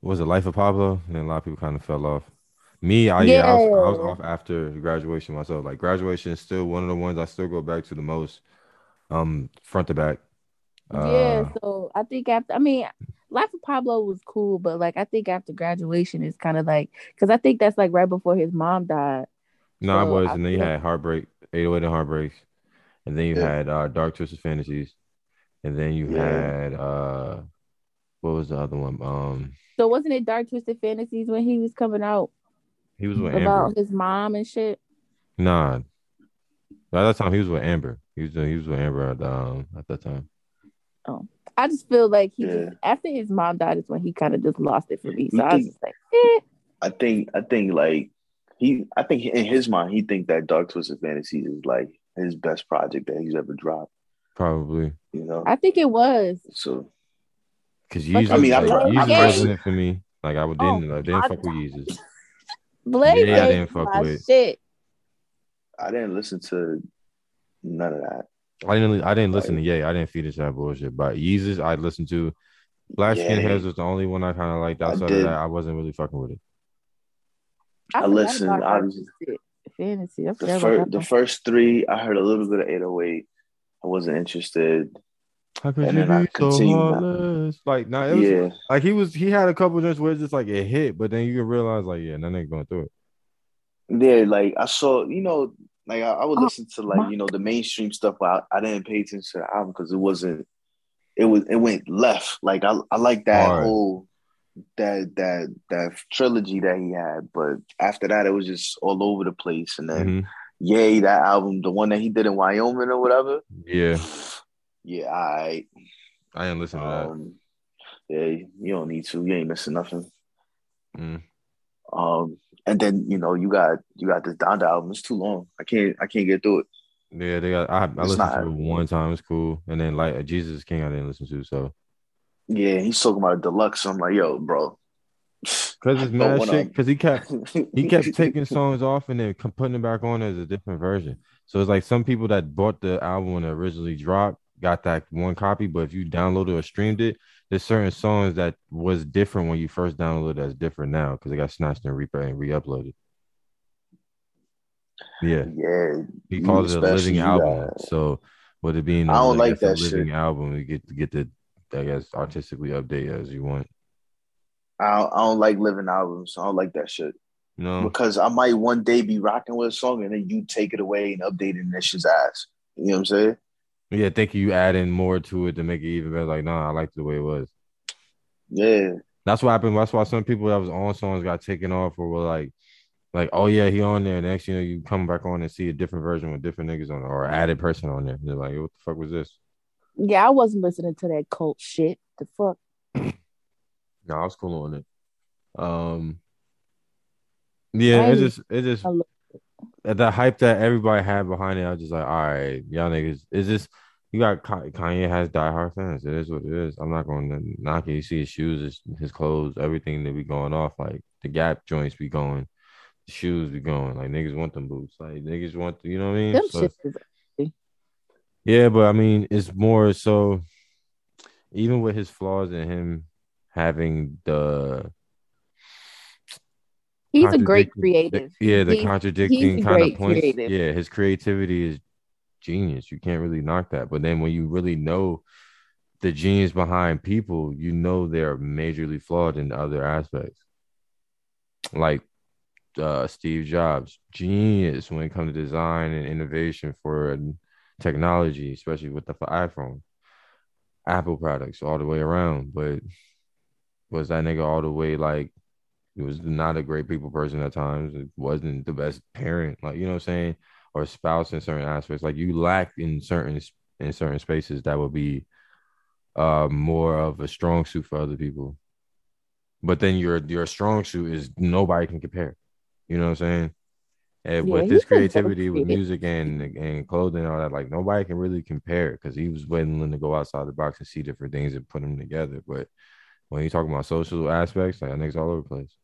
what was it Life of Pablo, and a lot of people kind of fell off. Me, I yeah, I was, I was off after graduation myself. Like graduation is still one of the ones I still go back to the most, um, front to back. yeah. Uh, So I think after, I mean, Life of Pablo was cool, but like I think after graduation is kind of like because I think that's like right before his mom died. no, I was, I and then you had Heartbreak, 808 and Heartbreaks, and then you Yeah. had uh, Dark Twisted Fantasies, and then you Yeah. had uh, what was the other one? Um, So wasn't it Dark Twisted Fantasies when he was coming out he was with about Amber. his mom and shit? Nah, at that time he was with Amber. He was he was with Amber at um at that time. Oh. I just feel like he Yeah. just after his mom died is when he kind of just lost it for me. So You I was think- just like, eh. I think I think like he I think in his mind he think that Dark Twisted Fantasies is like his best project that he's ever dropped. Probably You know, I think it was. so because But Yeezus, I mean, I like, per- I Yeezus personally- wasn't it for me. Like I didn't Oh, I didn't my fuck with Yeezus. Blade Yeah, I didn't fuck with. shit. I didn't listen to none of that. I didn't I didn't listen Like- to Ye. I didn't feed into that bullshit. But Yeezus, I listened to. Black Yeah. Skinheads was the only one I kind of liked. I Outside of that, I wasn't really fucking with it. I forgot listened, about Dark obviously. Fantasy. I The forgot first the first three, I heard a little bit of 808. I wasn't interested. How could And you then I be so continued heartless? Like, nah, it was Yeah, like he was. He had a couple joints where it's just like it hit, but then you can realize like, yeah, that nigga going through it. yeah. Like I saw, you know, like I, I would Oh, listen to like my- you know the mainstream stuff, but I, I didn't pay attention to the album because it wasn't. It was it went left. Like I I like that Hard. whole that that that trilogy that he had, but after that it was just all over the place. And then Mhm. Yay, that album, the one that he did in Wyoming or whatever. Yeah, Yeah, right. I didn't listen to that. Um, yeah, you don't need to. You ain't missing nothing. Mm. Um, and then you know you got you got this Donda album. It's too long. I can't I can't get through it. Yeah, they got. I, I It's listened not- to it one time. It's cool, and then like Jesus King, I didn't listen to. So Yeah, he's talking about deluxe. I'm like, yo, bro. Because it's mad shit. Because he kept he kept taking songs off and then putting it back on as a different version. So it's like some people that bought the album when it originally dropped got that one copy, but if you downloaded or streamed it, there's certain songs that was different when you first downloaded that's different now because it got snatched and re and re-uploaded. Yeah, yeah, he calls it a living album. got- So with it being, I don't like that living shit. album, you get to get the I guess artistically update as you want. I don't, I don't like living albums. I don't like that shit. You know, because I might one day be rocking with a song and then you take it away and update it and that shit's ass. You know what I'm saying? yeah, think you add in more to it to make it even better. Like, nah, I liked the way it was. Yeah. That's what happened. That's why some people that was on songs got taken off or were like, like, oh yeah, he on there. Next, you know, you come back on and see a different version with different niggas on it or added person on there. They're like, what the fuck was this? Yeah, I wasn't listening to that cult shit. The fuck. No, I was cool on it. Um, yeah, I it just, it just, at the hype that everybody had behind it, I was just like, all right, y'all niggas, is this? You got Kanye has diehard fans. It is what it is. I'm not going to knock it. You see his shoes, his, his clothes, everything that be going off. Like the Gap joints be going, the shoes be going. Like niggas want them boots. Like niggas want, you know what I mean? Them So- shit yeah, but I mean, it's more so. Even with his flaws and him having the He's a great creative. the- yeah, the He's- contradicting he's kind of points. creative. Yeah, his creativity is genius. You can't really knock that. But then when you really know the genius behind people, you know they're majorly flawed in other aspects. Like uh, Steve Jobs, genius when it comes to design and innovation for technology, especially with the iPhone, Apple products all the way around. But was that nigga all the way like he was not a great people person at times. It wasn't the best parent, like you know what I'm saying, or spouse in certain aspects. Like you lack in certain in certain spaces that would be uh more of a strong suit for other people. But then your your strong suit is nobody can compare. You know what I'm saying? And Yeah, with this creativity with music and and clothing and all that, like nobody can really compare because he was willing to go outside the box and see different things and put them together. But when you talk about social aspects, like that nigga's all over the place.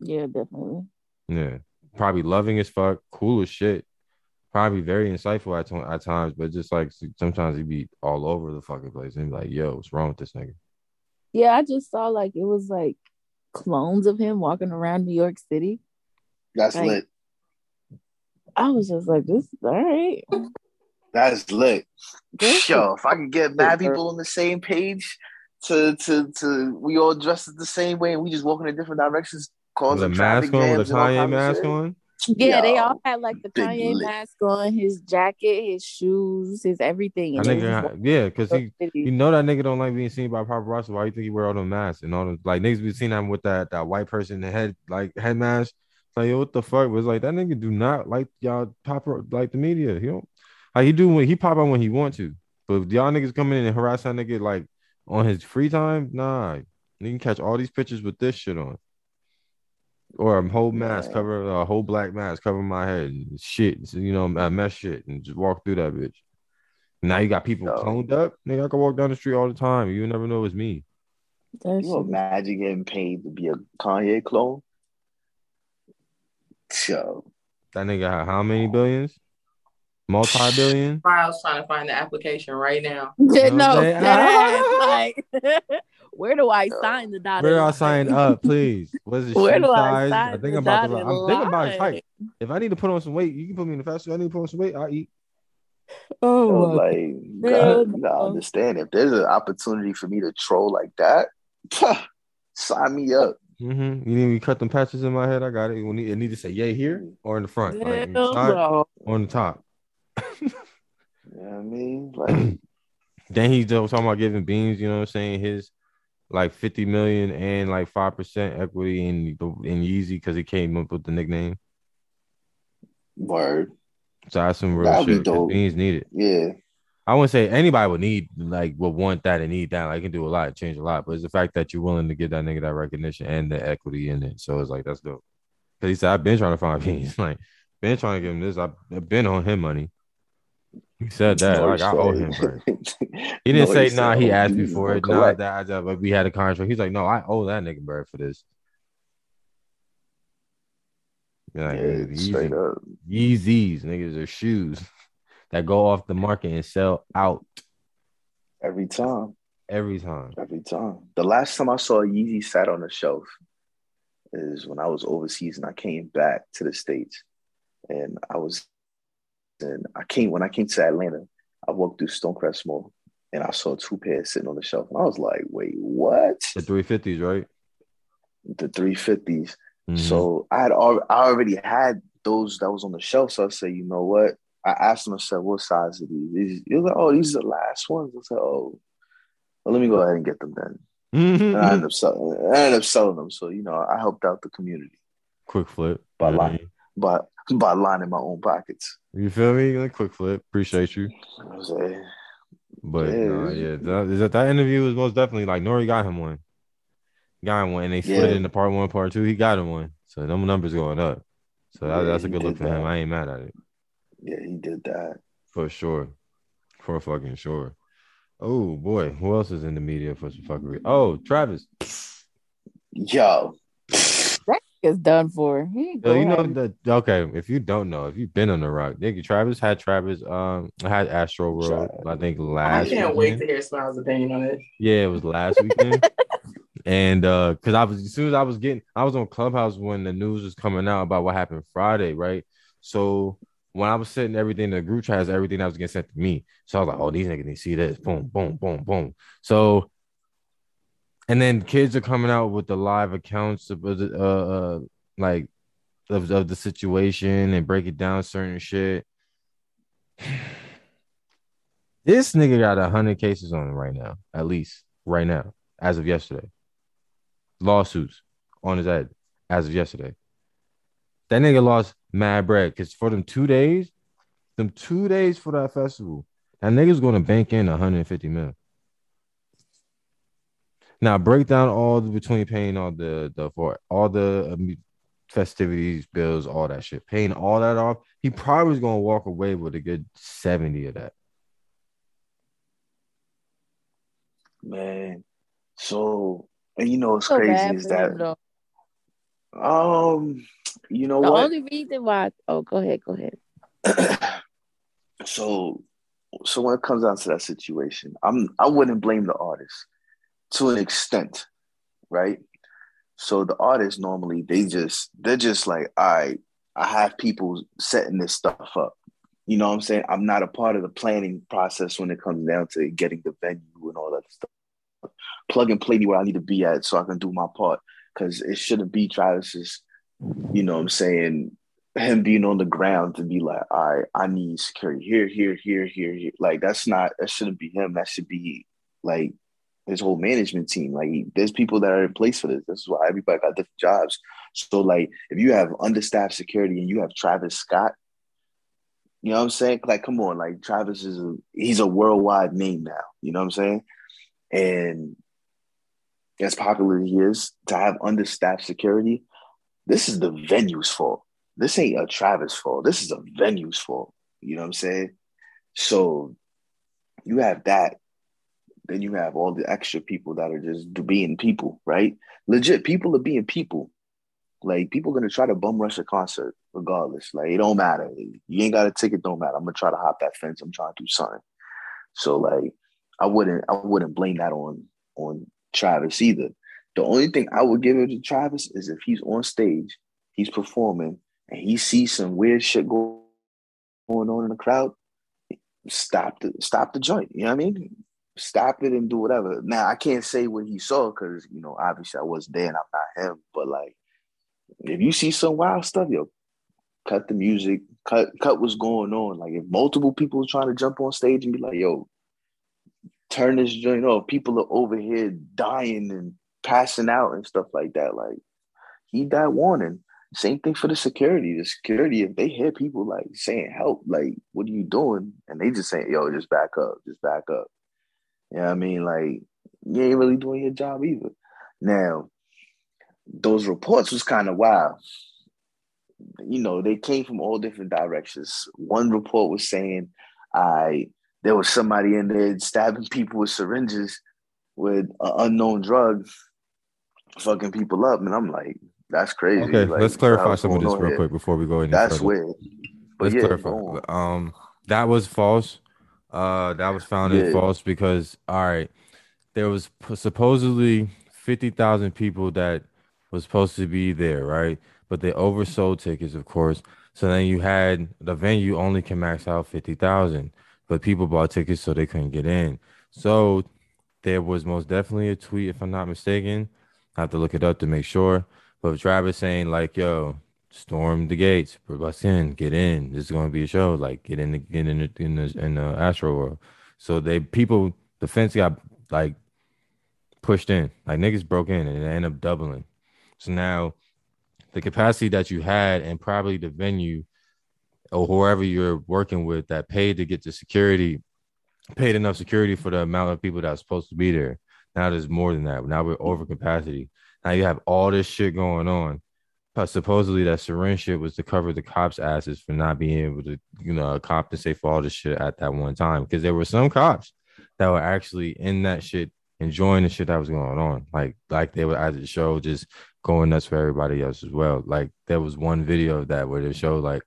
Yeah, definitely. Yeah, probably loving as fuck, cool as shit. Probably very insightful at, to- at times, but just like sometimes he'd be all over the fucking place and be like, "Yo, what's wrong with this nigga?" Yeah, I just saw like it was like clones of him walking around New York City. That's Like- lit. I was just like, this is all right. That's lit. This Yo, if I can get mad people on the same page to to to we all dressed the same way and we just walking in different directions, With a causing mask on, jams with a and all Kanye mask on. Yeah, they all had like the big Kanye lit. mask on, his jacket, his shoes, his everything. That And nigga, yeah, because he you know that nigga don't like being seen by paparazzi. Why you think he wear all the masks and all them like niggas be seen him with that that white person the head like head mask? It's like yo, what the fuck? Was like that nigga do not like y'all pop like the media. He don't like he do when he pop out when he want to. But if y'all niggas coming in and harass that nigga like on his free time, nah. You can catch all these pictures with this shit on. Or a whole mask Man. cover a whole black mask cover my head and shit, you know, uh, mess shit and just walk through that bitch. Now you got people Yo. cloned up. Nigga, I can walk down the street all the time. You never know it's me. That You imagine getting paid to be a Kanye clone? So That nigga had how many billions? Multi billion? I was trying to find the application right now. Yeah, You know what no, that ass, like, where do I sign the dotted Where do I sign up, please? What's the Where shoe do I size? sign I think the I'm about to. I'm thinking about his line? height. If I need to put on some weight, you can put me in the fast food. I need to put on some weight. I'll eat. Oh, yo, my like God, Hell gotta, you gotta no. understand if there's an opportunity for me to troll like that, sign me up. Mm-hmm. You need me to cut them patches in my head? I got it. You need, it need to say yay here or in the front, like the side on the top. You know I mean? Like, Then he's talking about giving beans. You know what I'm saying? His like 50 million and like five percent equity in in Yeezy because he came up with the nickname. word. So that's some real That'd be dope. Beans need it. Yeah. I wouldn't say anybody would need like would want that and need that. Like can do a lot, change a lot. But it's the fact that you're willing to give that nigga that recognition and the equity in it. So it's like that's dope. Cause he said I've been trying to find beans. Like been trying to give him this. I've been on him money. He said that. Like I owe him. He didn't say nah. He oh, asked me for it. Nah, that, that but we had a contract. He's like, no, I owe that nigga bird for this. Yeah, Yeah, Yeezy- straight up. Yeezys, niggas are shoes that go off the market and sell out Every time. every time. Every time. The last time I saw a Yeezy sat on the shelf is when I was overseas and I came back to the States. And I was and I came when I came to Atlanta, I walked through Stonecrest Mall and I saw two pairs sitting on the shelf. And I was like, wait, what? The 350s, right? The 350s. Mhm. So I had al- I already had those that was on the shelf. So I said, you know what? I asked him, I said, what size are these? These- He was like, oh, these are the last ones. I said, oh, well, let me go ahead and get them then. And I ended up selling. I ended up selling them. So you know, I helped out the community quick flip. By You know what I line. mean? by by lining my own pockets. You feel me? Like quick flip. Appreciate you. But Yeah. no, yeah, that, that that interview was most definitely like Nori got him one. Got him one, and they split it Yeah. into part one, part two. He got him one, so them numbers going up. So that, Yeah, that's a good look for him. I ain't mad at it yeah, he did that. for sure, for fucking sure. Oh boy, who else is in the media for some fuckery? Oh, Travis. Yo, It's done for. He ain't Yo, you know have- that okay, if you don't know, if you've been on the rock, nigga, Travis had Travis um had Astro World, I think last. I can't wait to hear Smile's opinion on it. Yeah, it was last weekend. and uh because I was as soon as I was getting I was on Clubhouse when the news was coming out about what happened Friday, right? So when I was sending everything the group chat everything that was getting sent to me. So I was like, oh, these niggas need to see this. Boom, boom, boom, boom. So and then kids are coming out with the live accounts of the uh, uh like of, of the situation and break it down certain shit. This nigga got a hundred cases on him right now, at least right now, as of yesterday. Lawsuits on his head as of yesterday. That nigga lost mad bread because for them two days, them two days for that festival, that nigga's gonna bank in 150 mil. Now break down all the between paying all the the for all the um, festivities, bills, all that shit, paying all that off. He probably was gonna walk away with a good 70 of that. man. So and you know what's so crazy is for him, that um you know The what? only reason why. Oh, go ahead. Go ahead. so so when it comes down to that situation, I'm I wouldn't blame the artist to an extent, right? So the artists normally they just they're just like, right, I have people setting this stuff up. You know what I'm saying? I'm not a part of the planning process when it comes down to getting the venue and all that stuff. Plug and play me where I need to be at so I can do my part. Cause it shouldn't be Travis's, you know what I'm saying, him being on the ground to be like, all right, I need security here, here, here, here, here. Like that's not that shouldn't be him. That should be like his whole management team. Like he- there's people that are in place for this. This is why everybody got different jobs. So like if you have understaffed security and you have Travis Scott, you know what I'm saying? Like, come on, like Travis is a he's a worldwide name now. You know what I'm saying? And as popular as he is, to have understaffed security, this is the venue's fault. This ain't a Travis fault. This is a venue's fault. You know what I'm saying? So you have that. Then you have all the extra people that are just being people, right? Legit people are being people. Like people gonna try to bum rush a concert regardless. Like it don't matter. You ain't got a ticket, don't matter. I'm gonna try to hop that fence. I'm trying to do something. So like I wouldn't I wouldn't blame that on on Travis either. The only thing I would give it to Travis is if he's on stage, he's performing, and he sees some weird shit go, going on in the crowd, stop the stop the joint. You know what I mean? Stop it and do whatever. Now I can't say what he saw because you know obviously I wasn't there and I'm not him. But like, if you see some wild stuff, yo, cut the music, cut cut what's going on. Like if multiple people are trying to jump on stage and be like, yo, turn this joint off. People are over here dying and passing out and stuff like that. Like he that warning. Same thing for the security. The security, if they hear people like saying help, like, what are you doing? And they just saying, yo, just back up, just back up. You know what I mean? Like, you ain't really doing your job either. Now, those reports was kind of wild. You know, they came from all different directions. One report was saying, I there was somebody in there stabbing people with syringes with an unknown drug, fucking people up, and I'm like, that's crazy. Okay, Like, let's clarify some of this real here? quick before we go in. That's further. weird. But Let's yeah, clarify. Um, that was false. Uh, that was founded Yeah. false because all right, there was supposedly fifty thousand people that was supposed to be there, right? But they oversold tickets, of course. So then you had the venue only can max out fifty thousand, but people bought tickets so they couldn't get in. So there was most definitely a tweet, if I'm not mistaken. I have to look it up to make sure. But Travis saying like, "Yo, storm the gates, bust in, get in. This is going to be a show. Like, get in, the, get in the, in the in the Astro World." So they people the fence got like pushed in, like niggas broke in, and it ended up doubling. So now the capacity that you had and probably the venue or whoever you're working with that paid to get the security paid enough security for the amount of people that are supposed to be there. Now there's more than that. Now we're over capacity. Now you have all this shit going on. Supposedly that syringe shit was to cover the cops' asses for not being able to, you know, compensate for all the shit at that one time. Because there were some cops that were actually in that shit enjoying the shit that was going on. Like, like they were at the show just going nuts for everybody else as well. Like there was one video of that where they showed like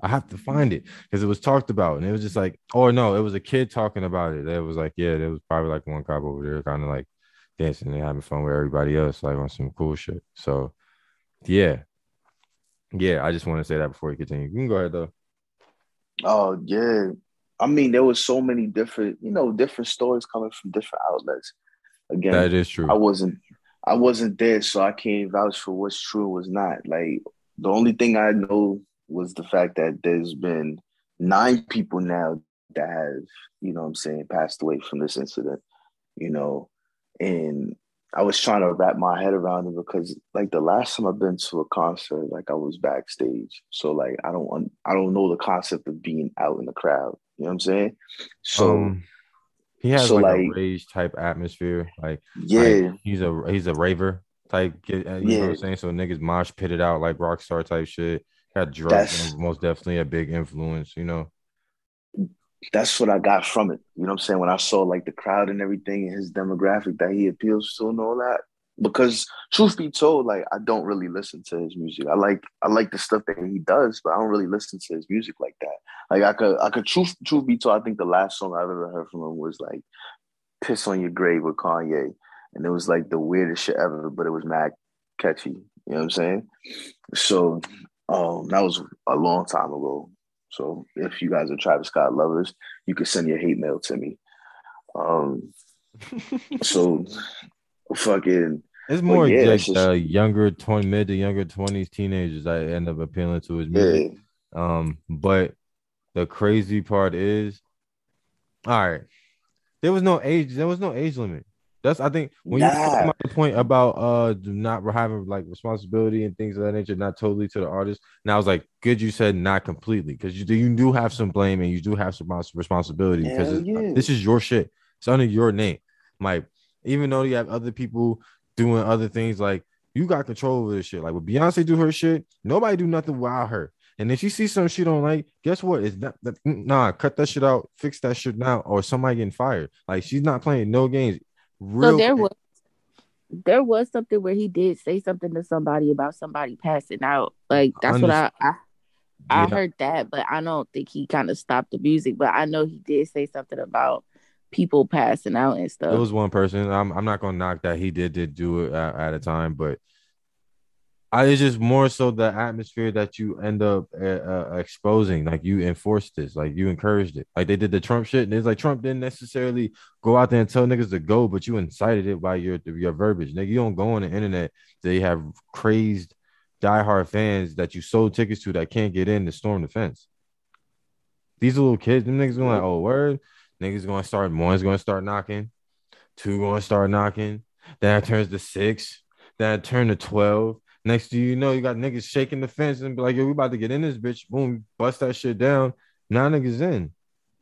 I have to find it because it was talked about, and it was just like, oh no, it was a kid talking about it. It was like, yeah, there was probably like one cop over there, kind of like dancing and having fun with everybody else, like on some cool shit. So, yeah, yeah, I just want to say that before you continue. You can go ahead though. Oh yeah, I mean, there was so many different, you know, different stories coming from different outlets. Again, that is true. I wasn't, I wasn't there, so I can't vouch for what's true what's not. Like the only thing I know was the fact that there's been nine people now that have, you know I'm saying, passed away from this incident, you know, and I was trying to wrap my head around it because like the last time I've been to a concert, like I was backstage. So like I don't I don't know the concept of being out in the crowd. You know what I'm saying? So um, he has so like, like, a rage type atmosphere. Like yeah, like he's a he's a raver type. You yeah. know what I'm saying? So niggas mosh pitted out like rock star type shit. Got drugs, most definitely a big influence, you know. That's what I got from it. You know what I'm saying? When I saw like the crowd and everything and his demographic that he appeals to and all that. Because truth be told, like I don't really listen to his music. I like I like the stuff that he does, but I don't really listen to his music like that. Like I could I could truth truth be told, I think the last song I've ever heard from him was like Piss on Your Grave with Kanye. And it was like the weirdest shit ever, but it was mad catchy. You know what I'm saying? So um, that was a long time ago. So if you guys are Travis Scott lovers, you can send your hate mail to me. Um, so fucking. It's more yeah, like just, uh, younger twenty, mid to younger twenties, teenagers. I end up appealing to his music. Yeah. Um, but the crazy part is, all right, there was no age. There was no age limit. That's I think when nah. you about the point about uh not having like responsibility and things of that nature, not totally to the artist. And I was like, good, you said not completely because you do you do have some blame and you do have some responsibility because yeah. this is your shit. It's under your name. Like even though you have other people doing other things, like you got control over this shit. Like when Beyonce do her shit, nobody do nothing without her. And if you see some she don't like, guess what? It's not that nah, cut that shit out, fix that shit now, or somebody getting fired. Like she's not playing no games. Real so there was there was something where he did say something to somebody about somebody passing out. Like that's what I I, I yeah. heard that, but I don't think he kind of stopped the music. But I know he did say something about people passing out and stuff. It was one person. I'm I'm not gonna knock that he did did do it at, at a time, but I, it's just more so the atmosphere that you end up uh, uh, exposing. Like you enforced this, like you encouraged it. Like they did the Trump shit, and it's like Trump didn't necessarily go out there and tell niggas to go, but you incited it by your your verbiage. Nigga, you don't go on the internet. They have crazed diehard fans that you sold tickets to that can't get in to storm the fence. These little kids, them niggas going like, oh word, niggas gonna start. One's gonna start knocking, two gonna start knocking. Then it turns to six. Then it turned to twelve. Next to you know, you got niggas shaking the fence and be like, yo, we about to get in this bitch. Boom, bust that shit down. Now niggas in.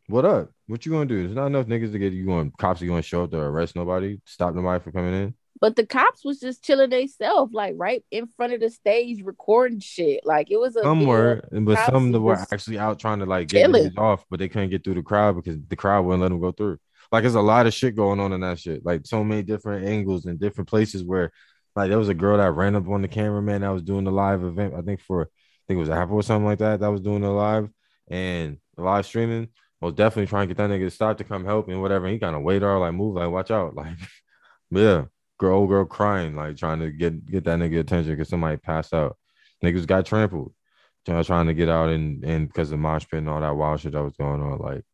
What up? What you gonna do? There's not enough niggas to get you going. Cops are gonna show up to arrest nobody, stop nobody from coming in. But the cops was just chilling themselves, like right in front of the stage, recording shit. Like it was a some were, but some that were actually out trying to like get niggas off, but they couldn't get through the crowd because the crowd wouldn't let them go through. Like there's a lot of shit going on in that shit. Like so many different angles and different places where like there was a girl that ran up on the cameraman that was doing the live event. I think for I think it was Apple or something like that. That was doing the live and live streaming. Was definitely trying to get that nigga to stop to come help and whatever. And he kind of waited or like move like watch out like yeah girl old girl crying like trying to get get that nigga attention because somebody passed out. Niggas got trampled. Trying to get out and and because of mosh pit and all that wild shit that was going on. Like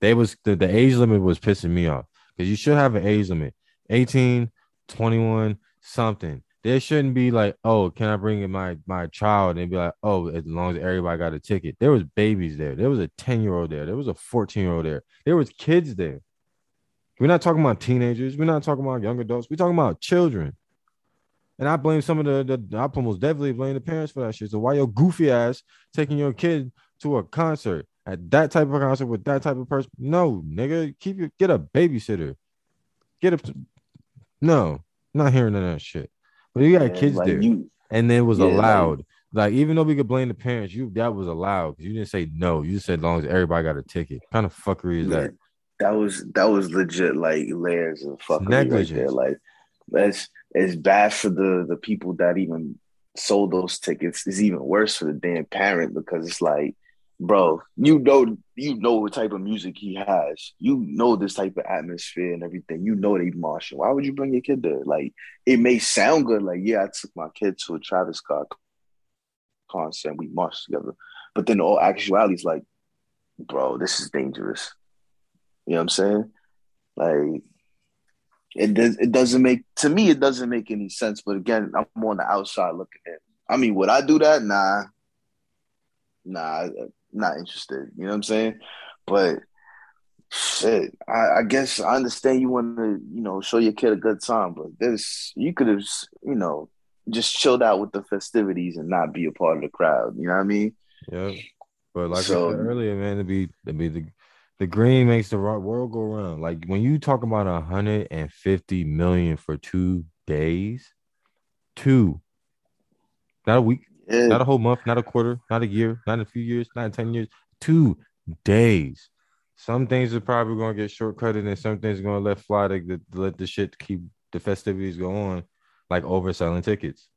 they was the, the age limit was pissing me off because you should have an age limit 18, 21, something. there shouldn't be like, oh, can I bring in my my child? And be like, oh, as long as everybody got a ticket. There was babies there. There was a 10 year old there. There was a 14 year old there. There was kids there. We're not talking about teenagers. We're not talking about young adults. We're talking about children. And I blame some of the, the I almost definitely blame the parents for that shit. So why your goofy ass taking your kid to a concert at that type of concert with that type of person? No, nigga, keep your get a babysitter. Get a no, not hearing none of that shit. But you got Man, kids like there, you, and it was Yeah, allowed. Like, even though we could blame the parents, you that was allowed because you didn't say no. You just said as long as everybody got a ticket. What kind of fuckery is that? That was that was legit like layers of fuckery right there. Like that's it's bad for the the people that even sold those tickets. It's even worse for the damn parent because it's like, bro, you know you know what type of music he has. You know this type of atmosphere and everything. You know they marching. Why would you bring your kid there? Like it may sound good, like, yeah, I took my kid to a Travis Scott concert we marched together. But then all actuality is like, bro, this is dangerous. You know what I'm saying? Like it does it doesn't make to me it doesn't make any sense. But again, I'm on the outside looking in. I mean, would I do that? Nah. Nah, not interested. You know what I'm saying? But shit, I, I guess I understand you want to, you know, show your kid a good time, but this you could have, you know, just chilled out with the festivities and not be a part of the crowd. You know what I mean? Yeah. But like So- I said earlier, man, to be to be the the green makes the world go round. Like when you talk about 150 million for two days, two, not a week, Yeah. not a whole month, not a quarter, not a year, not a few years, not in 10 years, two days. Some things are probably gonna get shortcutted and some things are gonna let fly to, to let the shit keep the festivities go on, like overselling tickets.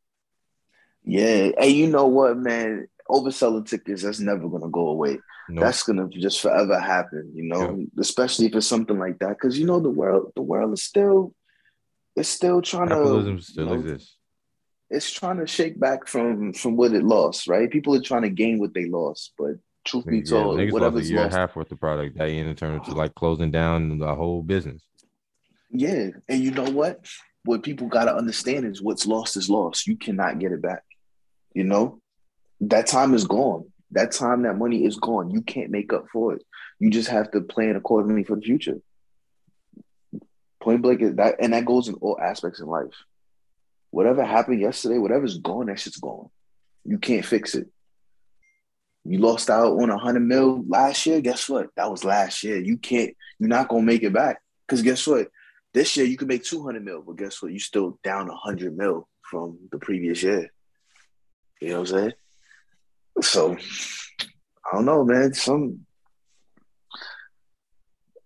Yeah. Hey, you know what, man? Overselling tickets, that's never gonna go away. No, That's gonna just forever happen, you know, especially if it's something like that. Cause you know the world the world is still it's still trying capitalism to still you know, exists. It's trying to shake back from from what it lost, right? People are trying to gain what they lost, but truth be told, lost a whatever's year and lost, half worth the product that in turn to like closing down the whole business. yeah. And you know what? What people gotta understand is what's lost is lost. You cannot get it back. You know, that time is gone. That time, that money is gone. You can't make up for it. You just have to plan accordingly for the future. Point blank is that, and that goes in all aspects in life. Whatever happened yesterday, whatever's gone, that shit's gone. You can't fix it. You lost out on a hundred mil last year. Guess what? That was last year. You can't. You're not gonna make it back. Because guess what? This year you can make two hundred mil, but guess what? You're still down a hundred mil from the previous year. You know what I'm saying? So I don't know, man. Some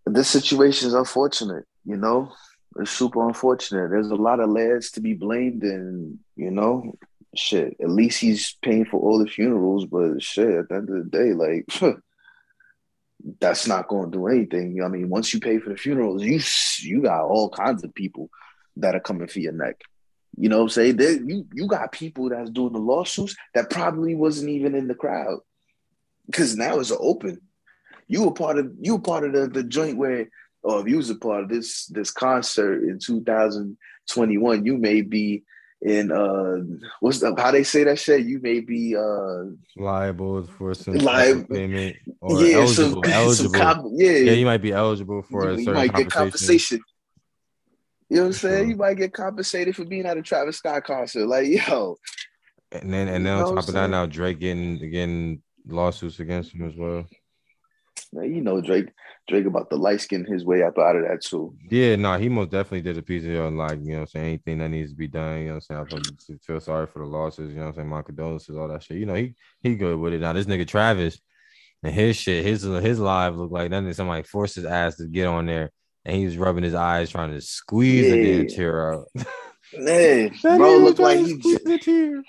this situation is unfortunate, you know. It's super unfortunate. There's a lot of lads to be blamed, and you know, shit. At least he's paying for all the funerals, but shit. At the end of the day, like that's not going to do anything. I mean, once you pay for the funerals, you you got all kinds of people that are coming for your neck. You know what I'm saying? You you got people that's doing the lawsuits that probably wasn't even in the crowd. Cause now it's open. You were part of you were part of the, the joint where or if you was a part of this this concert in 2021, you may be in uh what's the, how they say that shit? You may be uh Liable for some Liable. payment or yeah, eligible. some, eligible. some comp- yeah, yeah, you might be eligible for you, a you certain might get compensation. compensation. You know what I'm saying? Sure. You might get compensated for being at a Travis Scott concert. Like, yo, And then and then on top of that, now Drake getting getting lawsuits against him as well. You know Drake, Drake about the light skin his way up out of that too. Yeah, no, he most definitely did a piece of it like, you know saying, anything that needs to be done, you know what I'm saying? I feel, feel sorry for the losses, you know what I'm saying? My condolences, all that shit. You know, he he good with it. Now this nigga Travis and his shit, his his live look like nothing. Somebody forced his ass to get on there and he was rubbing his eyes trying to squeeze the damn Yeah. tear out. That bro looked like he squeeze just, the tear.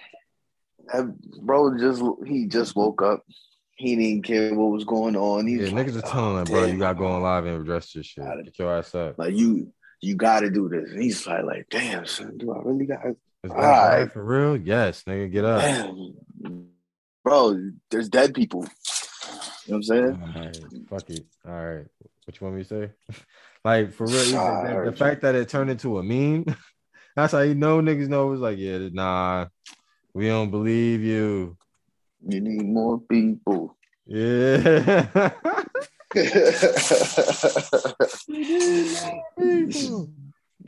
bro just he just woke up. He didn't care what was going on. He Yeah, was niggas like, are oh, telling "Oh, him, bro, you gotta go on live and address this shit. Got it. Get your ass up. Like you, you got to do this. And he's like, like, damn, son, do I really got? Is that Alright. for real? Yes, nigga, get up. Damn, bro, there's dead people. You know what I'm saying? All right, fuck it. All right, what you want me to say? like for real, the, the fact that it turned into a meme That's how you know niggas know it's like, yeah, nah, we don't believe you. You need more people. Yeah.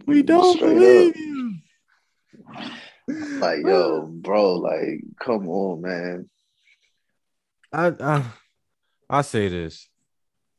we don't Straight believe up. you. Like, yo, bro, like, come on, man. I I I say this.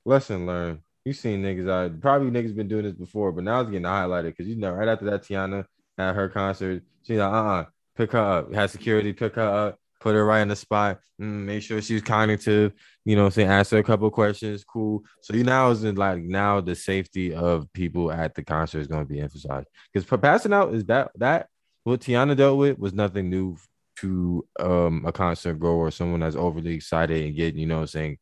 Lesson learned. You seen niggas out probably niggas been doing this before, but now it's getting highlighted because you know right after that Tiana at her concert, she's like, uh-uh, pick her up, had security, pick her up, put her right in the spot, mm, make sure she's cognitive, you know saying, ask her a couple questions, cool. So you now is in like now the safety of people at the concert is going to be emphasized. Because passing out is that that what Tiana dealt with was nothing new to um a concert goer or someone that's overly excited and get, you know saying,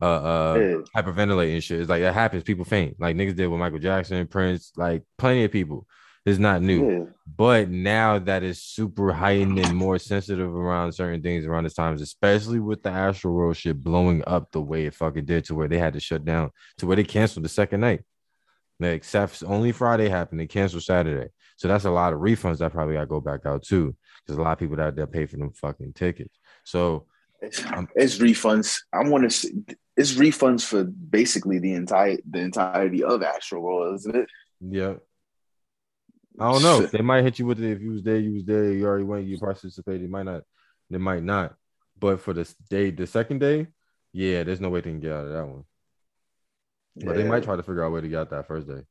uh uh Yeah. hyperventilating shit. It's like that happens. People faint. Like niggas did with Michael Jackson, Prince, like plenty of people. It's not new. Yeah. But now that is super heightened and more sensitive around certain things around this times, especially with the Astroworld shit blowing up the way it fucking did to where they had to shut down, to where they canceled the second night. Like, except only Friday happened, they canceled Saturday. So that's a lot of refunds that probably got to go back out too. Because a lot of people out there pay for them fucking tickets. So It's, Um, it's refunds. I want to see. It's refunds for basically the entire the entirety of Astroworld, isn't it? Yeah. I don't know. They might hit you with it if you was there, you was there, you already went, you participated. It might not, they might not. But for the day, the second day, yeah, there's no way they can get out of that one. But they might try to figure out a way to get out that first day.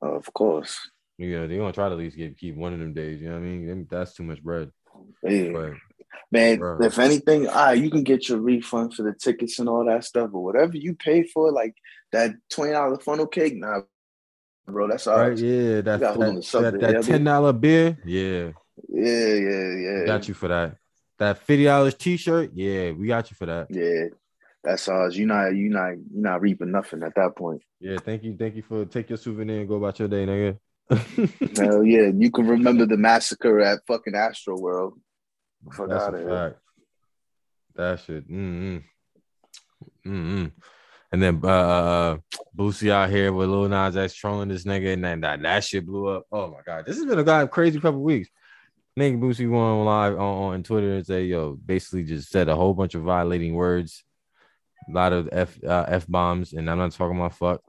Of course. Yeah, they're gonna try to at least get keep one of them days. You know what I mean? That's too much bread. Yeah. But Man, Bro. if anything, ah, you can get your refund for the tickets and all that stuff, but whatever you pay for, like that twenty dollar funnel cake, nah, bro, that's all right, right. yeah, that got hold that, that, that ten dollar beer, yeah, Yeah, yeah, yeah. got you for that. That fifty dollars t shirt, yeah, we got you for that. Yeah, that's ours. You not, you not, you not reaping nothing at that point. Yeah, thank you, thank you for take your souvenir and go about your day, nigga. Hell yeah, you can remember the massacre at fucking Astroworld. Fuck That's out of here. fact. That shit. Mm-mm. Mm-mm. And then uh, uh Boosie out here with Lil Nas X trolling this nigga, and then that, that shit blew up. Oh my god, this has been a god crazy couple weeks. Nigga Boosie went live on, on Twitter and say, "Yo, basically just said a whole bunch of violating words, a lot of f uh, f bombs, and I'm not talking about fuck.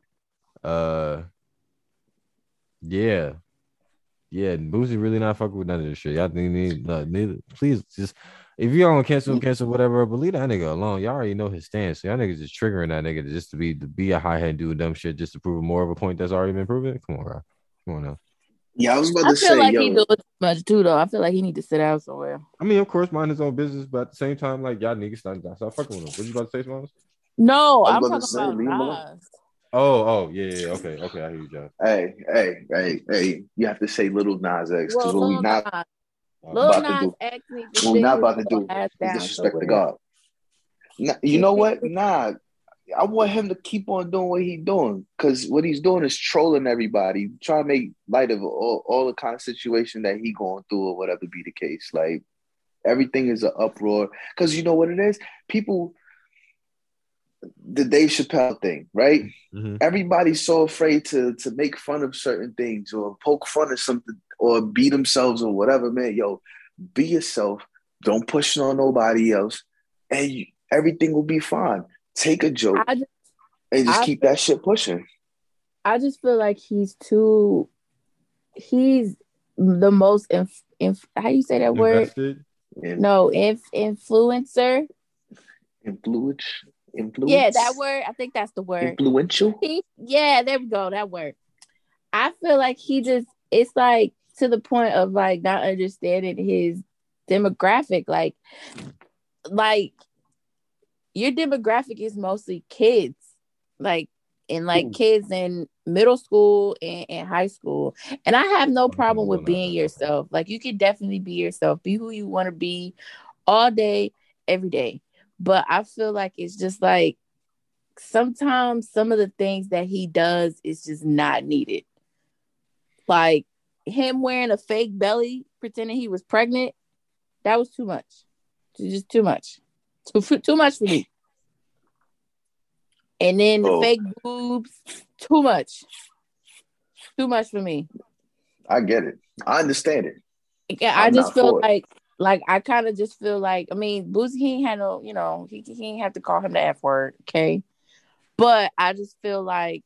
Uh, yeah, yeah, Boosie really not fucking with none of this shit. Y'all need, need uh, neither. Please just if you don't cancel, cancel whatever, but leave that nigga alone. Y'all already know his stance. So y'all niggas just triggering that nigga just to be to be a high head doing dumb shit just to prove more of a point that's already been proven. Come on, bro. Come on now. Yeah, I was about I to feel like yo, he doing too much too, though. I feel like he need to sit down somewhere. I mean, of course, mind his own business, but at the same time, like y'all niggas stop, stop fucking with him. What you about to say, Smalls? No, I I'm was talking about say, about leave him alone. Nas. Oh, oh, yeah, yeah, okay, okay, I hear you, John. hey, hey, hey, hey, you have to say Little Nas X because Well, what we not, Nas, Uh, Lil about to do- X needs what we sit not about to do is disrespect the. God. Nah, you know what? Nah, I want him to keep on doing what he's doing because what he's doing is trolling everybody, trying to make light of all, all the kind of situation that he going through or whatever be the case. Like everything is an uproar because you know what it is. People, the Dave Chappelle thing, right? mhm. everybody's so afraid to to make fun of certain things or poke fun of something or be themselves or whatever, man. Yo, be yourself. Don't push it on nobody else, and you, everything will be fine. Take a joke just, and just I- keep that shit pushing. I just feel like he's too. He's the most inf, inf how you say that word? Invested. And No, inf, influencer. influence, influence. Yeah, that word. I think that's the word. Influential. He, yeah, there we go. That word. I feel like he just. It's like to the point of like not understanding his demographic. Like, like your demographic is mostly kids. Like and like Ooh. kids in middle school and, and high school. And I have no problem with being yourself. Like you can definitely be yourself. Be who you want to be all day, every day. But I feel like it's just like sometimes some of the things that he does is just not needed. Like him wearing a fake belly, pretending he was pregnant, that was too much. Just too much. Too, too much for me. And then the Oh. fake boobs, too much. Too much for me. I get it. I understand it. Yeah, I I'm just feel like like I kind of just feel like I mean Boosie he ain't had no you know he he ain't have to call him the f word okay, but I just feel like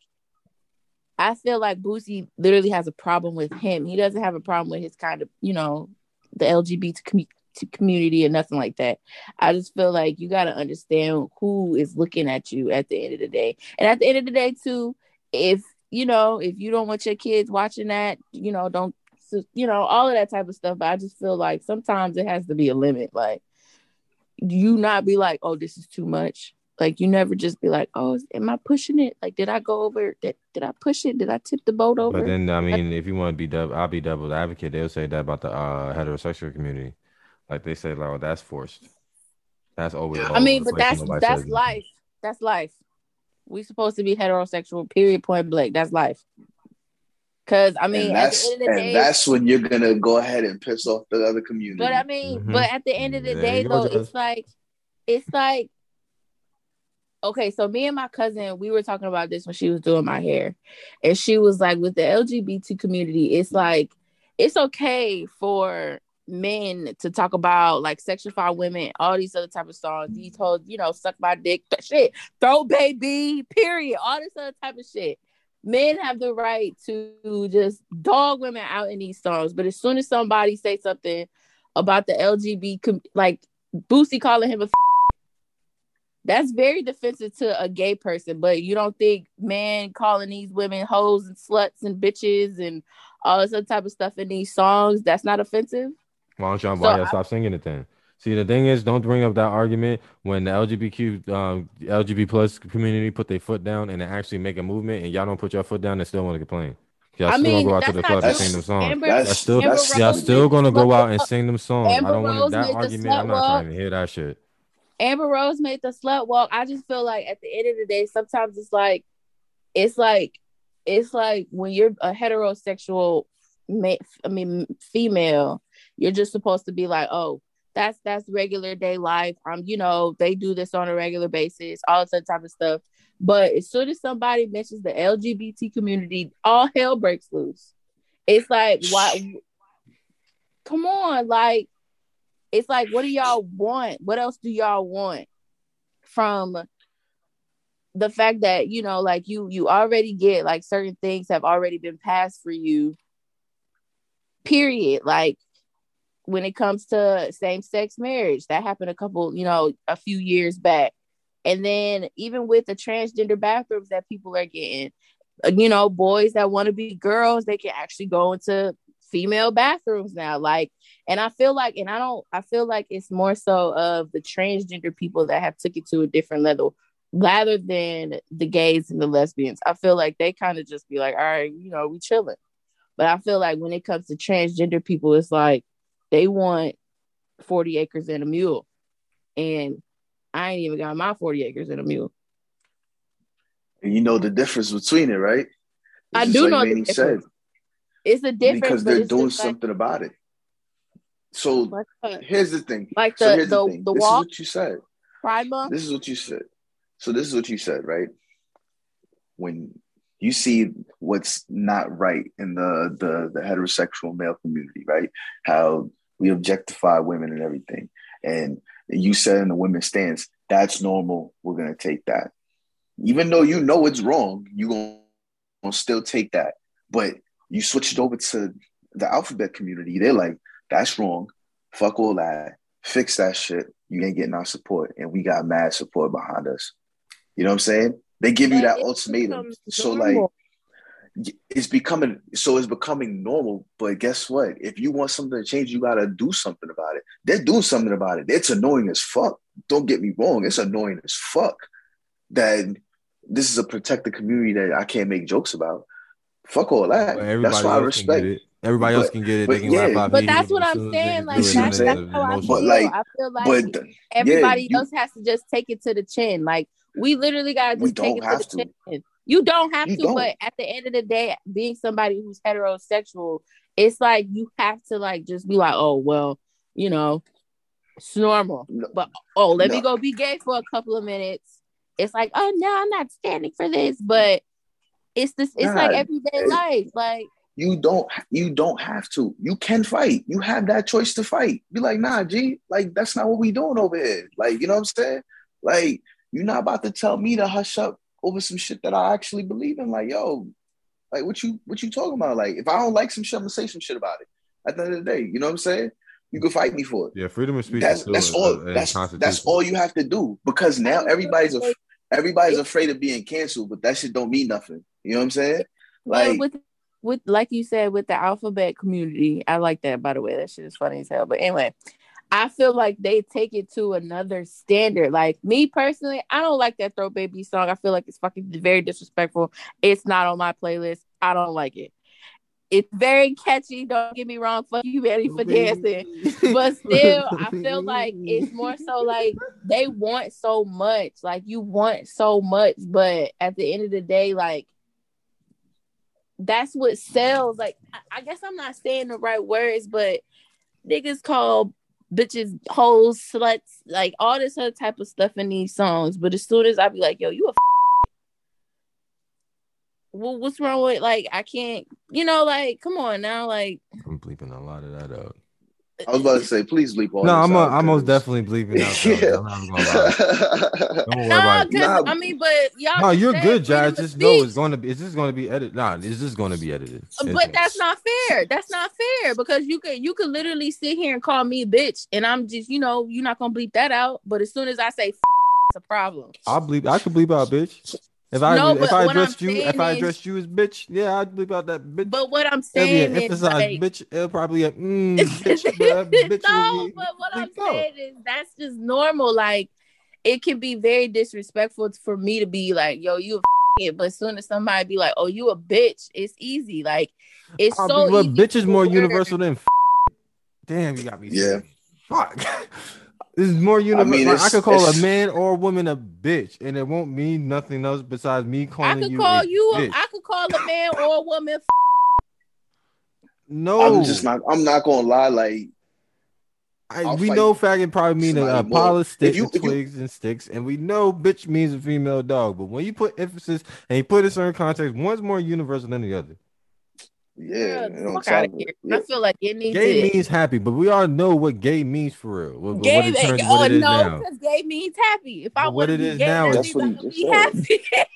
I feel like Boosie literally has a problem with him. He doesn't have a problem with his kind of you know the LGBT to community or nothing like that. I just feel like you got to understand who is looking at you at the end of the day, and at the end of the day too, if you know if you don't want your kids watching that, you know don't so, you know, all of that type of stuff. But I just feel like sometimes it has to be a limit. Like you not be like, oh, this is too much. Like you never just be like, oh, am I pushing it? Like, did I go over? Did, did I push it? Did I tip the boat over? But then I mean, if you want to be double, I'll be devil's advocate. They'll say that about the uh, heterosexual community, like they say, like, oh, that's forced. That's always. I mean, but that's that's life. That's life. We supposed to be heterosexual. Period. Point blank. That's life. Cause I mean, and at that's the end of the and day, that's when you're gonna go ahead and piss off the other community. But I mean, Mhm. but at the end of the There day, you though, Jess. it's like, it's like, okay. So me and my cousin, we were talking about this when she was doing my hair, and she was like, with the LGBT community, it's like, it's okay for men to talk about like sexify women, all these other type of songs, these whole, you know, suck my dick, th- shit, Throat Baby, period, all this other type of shit. Men have the right to just dog women out in these songs, but as soon as somebody say something about the LGBT, like Boosie calling him a, f- that's very defensive to a gay person. But you don't think men calling these women hoes and sluts and bitches and all this other type of stuff in these songs that's not offensive? Why don't y'all So why y'all I- stop singing it then? See, the thing is, don't bring up that argument when the LGBTQ, um, LGBT plus community put their foot down and actually make a movement, and y'all don't put your foot down and still want to complain. Y'all I still mean, gonna go out to the club and sing them songs. Amber- y'all still, that's y'all still gonna go out and sing them songs. Amber I don't want Rose that argument. I'm not walk. trying to hear that shit. Amber Rose made the slut walk. I just feel like at the end of the day, sometimes it's like, it's like, it's like when you're a heterosexual, ma- I mean, female, you're just supposed to be like, oh, that's that's regular day life. Um, you know, they do this on a regular basis, all that type of stuff. But as soon as somebody mentions the LGBT community, all hell breaks loose. It's like, why? Come on, like it's like what do y'all want what else do y'all want from the fact that you know like you you already get like certain things have already been passed for you period like when it comes to same-sex marriage that happened a couple you know a few years back. And then even with the transgender bathrooms that people are getting uh, you know boys that want to be girls they can actually go into female bathrooms now like and i feel like and i don't i feel like it's more so of the transgender people that have took it to a different level rather than the gays and the lesbians. I feel like they kind of just be like all right you know we chilling. But i feel like when it comes to transgender people it's like they want 40 acres and a mule and i ain't even got my 40 acres and a mule And you know the difference between it, right? It's I do like know the Manny difference. it's a difference because they're doing like- something about it. So like, here's the thing. like so the here's the, the thing. the this walk is what you said. pride month This is what you said. So this is what you said, right? When you see what's not right in the the, the heterosexual male community, right? How we objectify women and everything, and you said in the women's stance, that's normal. We're gonna take that, even though you know it's wrong. You gonna still take that, but you switch it over to the alphabet community. They're like, that's wrong. Fuck all that. Fix that shit. You ain't getting our support, and we got mad support behind us. You know what I'm saying? They give you that ultimatum. So like. It's becoming so it's becoming normal. But guess what? If you want something to change, you gotta do something about it. They're doing something about it. It's annoying as fuck. Don't get me wrong, it's annoying as fuck that this is a protected community that I can't make jokes about. Fuck all that. But everybody That's why I else can get respect. it. Everybody else But- can get it. but They can yeah. laugh But that's what I'm soon as they saying. Like You see what I'm that's, that's how I emotion. feel. But, like- I feel like But yeah, everybody you- else has to just take it to the chin. Like we literally gotta just take it to the to. chin. You don't have You to, don't. but at the end of the day, being somebody who's heterosexual, it's like you have to like just be like, oh well, you know, it's normal. No. But oh, let me go be gay for a couple of minutes. It's like, oh no, I'm not standing for this. But it's this. It's like everyday life. Like you don't you don't have to. You can fight. You have that choice to fight. Be like, nah, G, like that's not what we doing over here. Like, you know what I'm saying? Like, you're not about to tell me to hush up over some shit that I actually believe in. Like, yo, like what you what you talking about? Like, if I don't like some shit, I'm gonna say some shit about it. At the end of the day, you know what I'm saying? You can fight me for it. Yeah, freedom of speech. That's that's all. That's that's all you have to do because now everybody's af- everybody's afraid of being canceled, but that shit don't mean nothing. You know what I'm saying? Like with with like you said with the alphabet community, I like that by the way. That shit is funny as hell. But anyway, I feel like they take it to another standard. Like me personally, I don't like that Throat Baby song. I feel like it's fucking very disrespectful. It's not on my playlist. I don't like it. It's very catchy. Don't get me wrong. Fuck you, ready for dancing. But still, I feel like it's more so like they want so much. Like you want so much, but at the end of the day, like that's what sells. Like I, I guess I'm not saying the right words, but niggas call bitches hoes, sluts, like all this other type of stuff in these songs. But as soon as I be like, yo, you a f- well, what's wrong with like I can't, you know, like come on now, like I'm bleeping a lot of that out. I was about to say, please bleep all. No, this I'm a, out, I'm most 'cause- definitely bleeping out. though. I'm not gonna lie. Don't worry no, about it. Nah. I mean, but y'all. No, just you're good, freedom Jazz. of Just know it's going to be. It's just going to be edited. Nah, it's just going to be edited. It's- But that's not fair. That's not fair because you could you could literally sit here and call me bitch, and I'm just you know you're not gonna bleep that out. But as soon as I say, it's a problem. I'll bleep. I could bleep out, bitch. If I No, if but I what I'm addressed you, if saying I is- addressed you as bitch, yeah, I'd bleep out that bitch. But what I'm It'll be saying an is emphasized like, bitch. It'll probably a mm, bitch, but bitch no, be but what I'm out. saying is that's just normal. Like it can be very disrespectful for me to be like, yo, you a it, but as soon as somebody be like, oh, you a bitch, it's easy. Like it's I'll so be- but easy. bitch is more universal than. F- Damn, you got me. Yeah. Fuck. This is more universal. I, mean, I could call a man or a woman a bitch, and it won't mean nothing else besides me I calling could you. call a you. A, bitch. I could call a man or a woman. f- no, I'm just not. I'm not gonna lie. Like I, we fight know faggot probably mean a, a somebody pile of sticks you- and if you- twigs and sticks, and we know bitch means a female dog. But when you put emphasis and you put a certain context, one's more universal than the other. Yeah, Bruh, you know, fuck out of of here. Yeah. I feel like it needs Gay to. means happy, but we all know what gay means for real. What, Gay, what it turns, oh what it is no, because gay means happy. If I But what want to it be is gay, now that is- means That's I'm what gonna you be happy.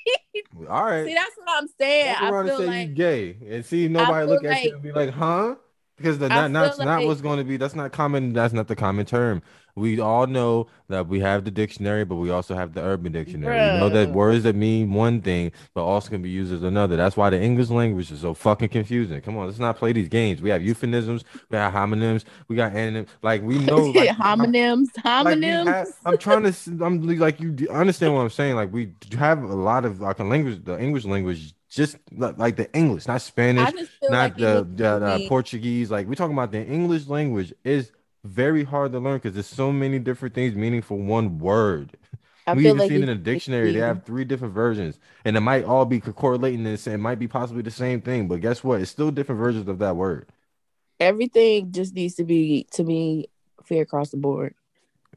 All right. See, that's what I'm saying. I around and feel say like you gay and see nobody feel look at you like- and be like, huh? Because the, I not, not, feel not what's going to be. That's not common. That's not the common term. We all know that we have the dictionary, but we also have the urban dictionary. We know that words that mean one thing, but also can be used as another. That's why the English language is so fucking confusing. Come on, let's not play these games. We have euphemisms, we have homonyms, we got antonyms. Like we know, like, homonyms, like, we homonyms. have- I'm trying to. I'm like you understand what I'm saying. Like we have a lot of like language, the English language, just like the English, not Spanish, I just feel not like the, the, be- Portuguese. Like we're talking about the English language is very hard to learn because there's so many different things meaning for one word. I we even like seen in a dictionary they have three different versions, and it might all be correlating this. It might be possibly the same thing, but guess what? It's still different versions of that word. everything just needs to be to me fair across the board.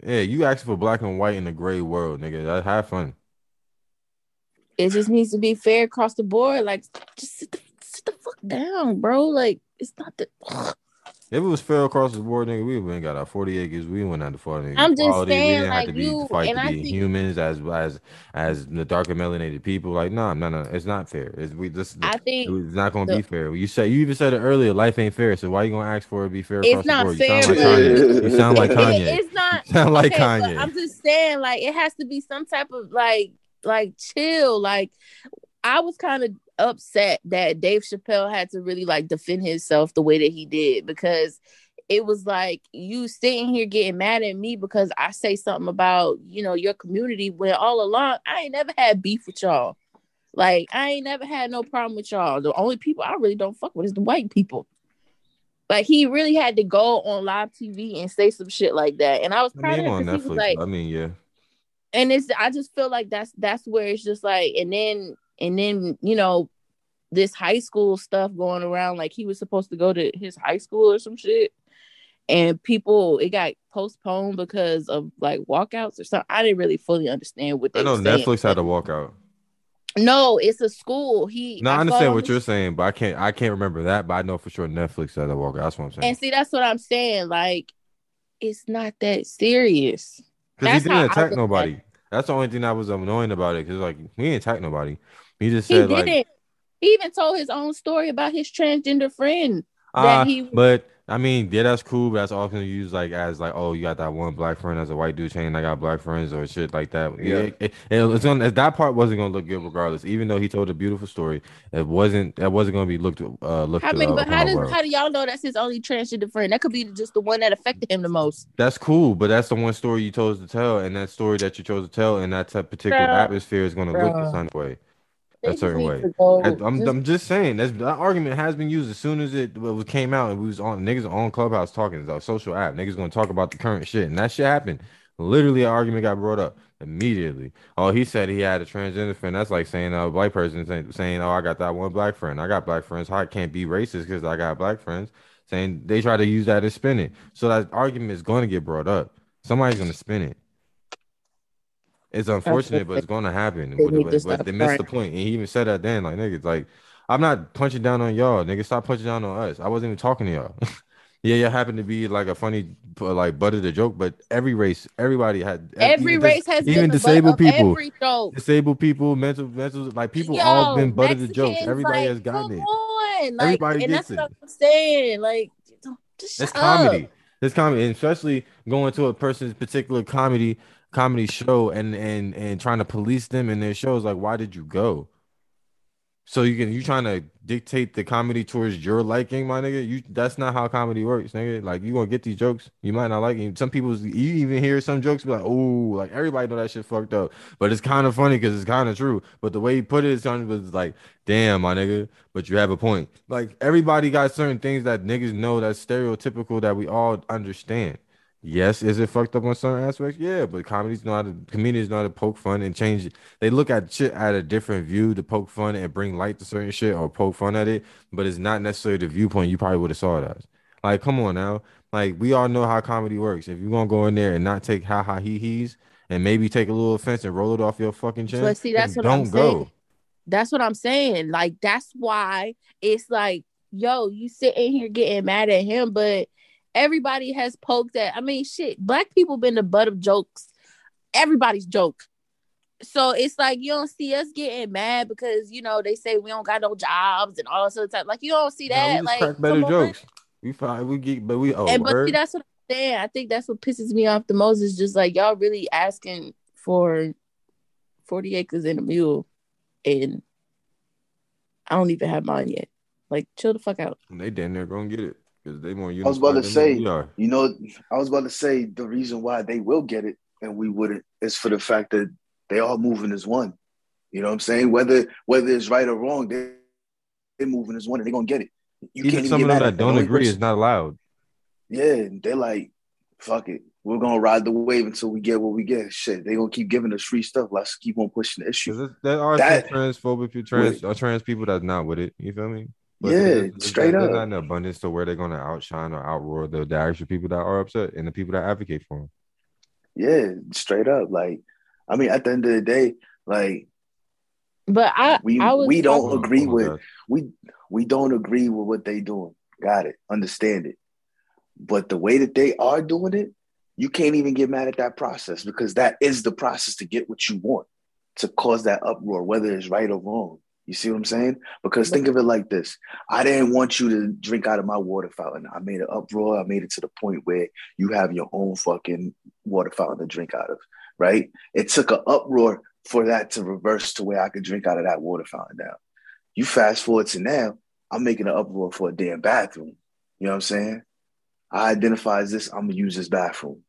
Yeah, you asking for black and white in a gray world, nigga. Have fun. It just needs to be fair across the board. Like, just sit the, sit the fuck down, bro. Like, it's not the. If it was fair across the board, nigga, we wouldn't got our 40 acres. We wouldn't have to fight any I'm just equality. saying, we didn't like, have to be you- fight and to I be think- humans as as as the darker melanated people. Like, no, no, no, it's not fair. It's we this I think it's not gonna the- be fair. You said you even said it earlier. Life ain't fair. So why you gonna ask for it to be fair It's across not the board? fair, you sound like Kanye. You sound like Kanye. it's not. You sound like okay, Kanye. I'm just saying, like, it has to be some type of like, like chill. Like, I was kind of upset that Dave Chappelle had to really like defend himself the way that he did because it was like you sitting here getting mad at me because I say something about you know your community when all along I ain't never had beef with y'all. Like I ain't never had no problem with y'all. The only people I really don't fuck with is the white people. Like he really had to go on live TV and say some shit like that, and I was I mean, of him he was like, I mean, yeah. and it's I just feel like that's that's where it's just like, and then and then you know this high school stuff going around, like he was supposed to go to his high school or some shit, and people it got postponed because of like walkouts or something. I didn't really fully understand what they I know Netflix had a walkout. No, it's a school. He. No, I follow understand what you're saying, but I can't I can't remember that. But I know for sure Netflix said that Walker. That's what I'm saying. And see, that's what I'm saying. Like, it's not that serious. Because he didn't attack at nobody. That's the only thing that was annoying about it. Because like he didn't attack nobody. He just He said didn't. like, he even told his own story about his transgender friend. ah, that he- but I mean, yeah, that's cool. But that's often used like as like, oh, you got that one black friend as a white dude saying I got black friends or shit like that. Yeah. it, it, it was gonna, that part wasn't gonna look good regardless. Even though he told a beautiful story, it wasn't. That wasn't gonna be looked uh looked. I mean, uh, but how does well. how do y'all know that's his only transgender friend? That could be just the one that affected him the most. That's cool, but that's the one story you chose to tell, and that story that you chose to tell, and that type- particular Bruh. atmosphere is going to look the same way. A certain way. go- I, I'm, just- I'm just saying that's, that argument has been used as soon as it came out and we was on niggas on Clubhouse talking. It's a social app. Niggas gonna talk about the current shit, and that shit happened. Literally, an argument got brought up immediately. Oh, he said he had a transgender friend. That's like saying uh, a black person saying, saying, "Oh, I got that one black friend. I got black friends. How I can't be racist because I got black friends." Saying they try to use that to spin it. So that argument is going to get brought up. Somebody's going to spin it. It's unfortunate, but it's going to happen. They But, they missed the point. And he even said that then, like niggas, like I'm not punching down on y'all, nigga. Stop punching down on us. I wasn't even talking to y'all. yeah, y'all happen to be like a funny, like butt of the joke, but every race, everybody had Every even race dis- has even been the butt disabled people, Every joke. disabled people, mental, mental, like people all been butt of the jokes. Everybody like, has gotten it. On, like, Everybody and gets that's what it. I'm saying. Like, just It's comedy. up. It's comedy, and especially going to a person's particular comedy comedy show and and and trying to police them in their shows. Like, why did you go? So you can you trying to dictate the comedy towards your liking, my nigga? You that's not how comedy works, nigga. Like you gonna get these jokes, you might not like it. Some people you even hear some jokes be like, oh, like everybody know that shit fucked up, but it's kind of funny because it's kind of true. But the way he put it, it was like, damn, my nigga. But you have a point. Like everybody got certain things that niggas know that's stereotypical that we all understand. Yes, is it fucked up on certain aspects? Yeah, but comedies know how to comedians know how to poke fun and change it. They look at shit at a different view to poke fun and bring light to certain shit or poke fun at it, but it's not necessarily the viewpoint you probably would have saw it as. Like, come on now. Like, we all know how comedy works. If you're gonna go in there and not take ha ha he he's and maybe take a little offense and roll it off your fucking chin, But see, that's what I'm don't go. saying. That's what I'm saying. Like, that's why it's like, yo, you sitting here getting mad at him, but everybody has poked at. I mean, shit, black people been the butt of jokes. Everybody's joke. So it's like you don't see us getting mad because you know they say we don't got no jobs and all this other type. Like you don't see that. just like better come on. jokes. We find we get, but we oh, and but see, that's what I'm saying. I think that's what pisses me off the most is just like y'all really asking for 40 acres and a mule, and I don't even have mine yet. Like, chill the fuck out. they damn near gonna get it because they more. I was about to say, you know, I was about to say the reason why they will get it and we wouldn't is for the fact that they all moving as one. You know what I'm saying? Whether whether it's right or wrong, they they're moving as one and they're gonna get it. You Even some of get them that don't agree person- is not allowed. Yeah, they're like, fuck it. We're gonna ride the wave until we get what we get. Shit, they gonna keep giving us free stuff. Let's keep on pushing the issue. There are That- transphobic people, trans, trans people that's not with it. You feel me? Yeah, there's- straight there's up. not an abundance to where they're gonna outshine or outroar the, the actual people that are upset and the people that advocate for them. Yeah, straight up. Like, I mean, at the end of the day, like But I, we I we don't Oh, agree oh, with God. we we don't agree with what they doing. Got it, understand it. But the way that they are doing it, you can't even get mad at that process because that is the process to get what you want, to cause that uproar, whether it's right or wrong. You see what I'm saying? Because think of it like this: I didn't want you to drink out of my water fountain. I made an uproar. I made it to the point where you have your own fucking water fountain to drink out of. Right? It took an uproar for that to reverse to where I could drink out of that water fountain now. You fast forward to now, I'm making an uproar for a damn bathroom. You know what I'm saying? I identify as this, I'm gonna use this bathroom.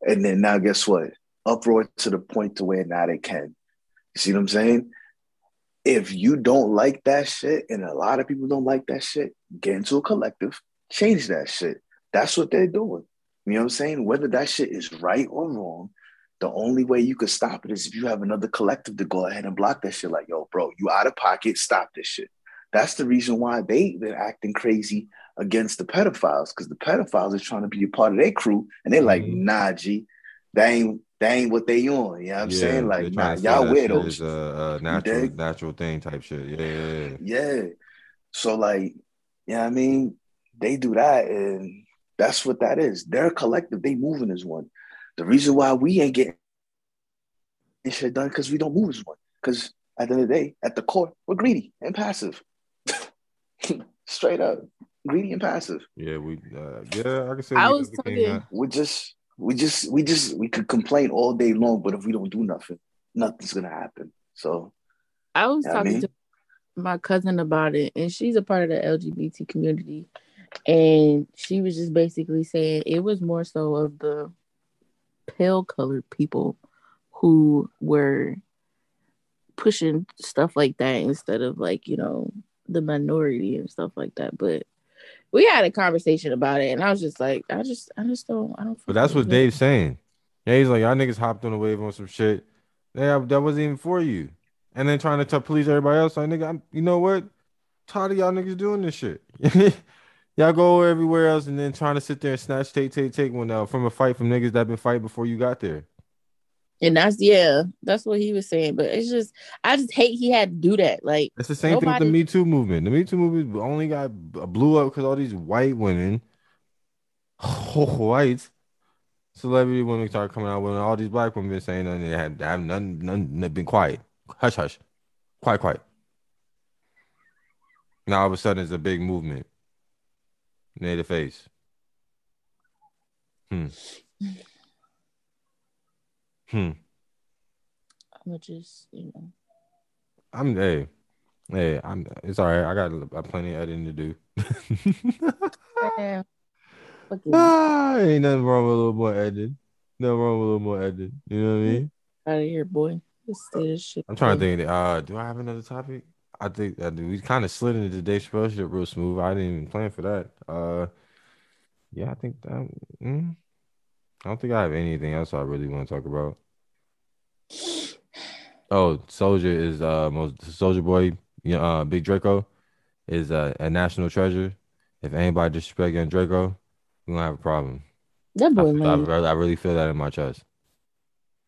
And then now guess what? Uproar to the point to where now they can. You see what I'm saying? If you don't like that shit, and a lot of people don't like that shit, get into a collective, change that shit. That's what they're doing. You know what I'm saying? Whether that shit is right or wrong, the only way you could stop it is if you have another collective to go ahead and block that shit. Like, yo, bro, you out of pocket, stop this shit. That's the reason why they've been acting crazy against the pedophiles, because the pedophiles are trying to be a part of their crew, and they're like, Mhm. nah, G, that ain't that ain't what they on. You know what I'm Yeah, saying? Like, nah, y'all that wear shit a, a natural dig? natural thing type shit. Yeah, yeah, yeah. Yeah. So like, you know what I mean? They do that and that's what that is. They're a collective, they moving as one. The reason why we ain't getting this shit done because we don't move as one. Because at the end of the day, at the core, we're greedy and passive. Straight up. Greedy and passive. Yeah, we uh, yeah, I can say I we was talking- We're just we just we just we could complain all day long, but if we don't do nothing, nothing's gonna happen. So I was Yeah, I talking mean- to my cousin about it, and she's a part of the LGBT community. And she was just basically saying it was more so of the pale colored people who were pushing stuff like that instead of like, you know, the minority and stuff like that. But we had a conversation about it, and I was just like, I just, I just don't, I don't. But that's what Dave's saying. Yeah, he's like, y'all niggas hopped on the wave on some shit. Yeah, that wasn't even for you. And then trying to tell police everybody else, like, nigga, I'm, you know what? Tired of y'all niggas doing this shit. y'all go everywhere else and then trying to sit there and snatch, take, take, take one out from a fight from niggas that been fighting before you got there. And that's yeah, that's what he was saying. But it's just, I just hate he had to do that. Like, It's the same thing with the Me Too movement. The Me Too movement only got blew up because all these white women, white celebrity women started coming out when all these black women been saying nothing. They had have none, none, they've been quiet, hush, hush, quiet, quiet. Now all of a sudden it's a big movement. The face. Hmm. Hmm. I'm gonna just, you know. I'm hey, hey, I'm. It's all right. I got uh, plenty of editing to do. Fucking ah, ain't nothing wrong with a little more editing. Nothing wrong with a little more editing. You know what I mean? out of here, boy. This shit. I'm trying to think. Uh, do I have another topic? I think I do. We kind of slid into the Dave Chappelle shit real smooth. I didn't even plan for that. Uh, yeah, I think that. Mm, I don't think I have anything else I really want to talk about. Oh, Soldier is uh most Soulja Boy, you know, uh, Big Draco is uh, a national treasure. If anybody disrespect Young Draco, we gonna have a problem. That boy I, lame. I really feel that in my chest.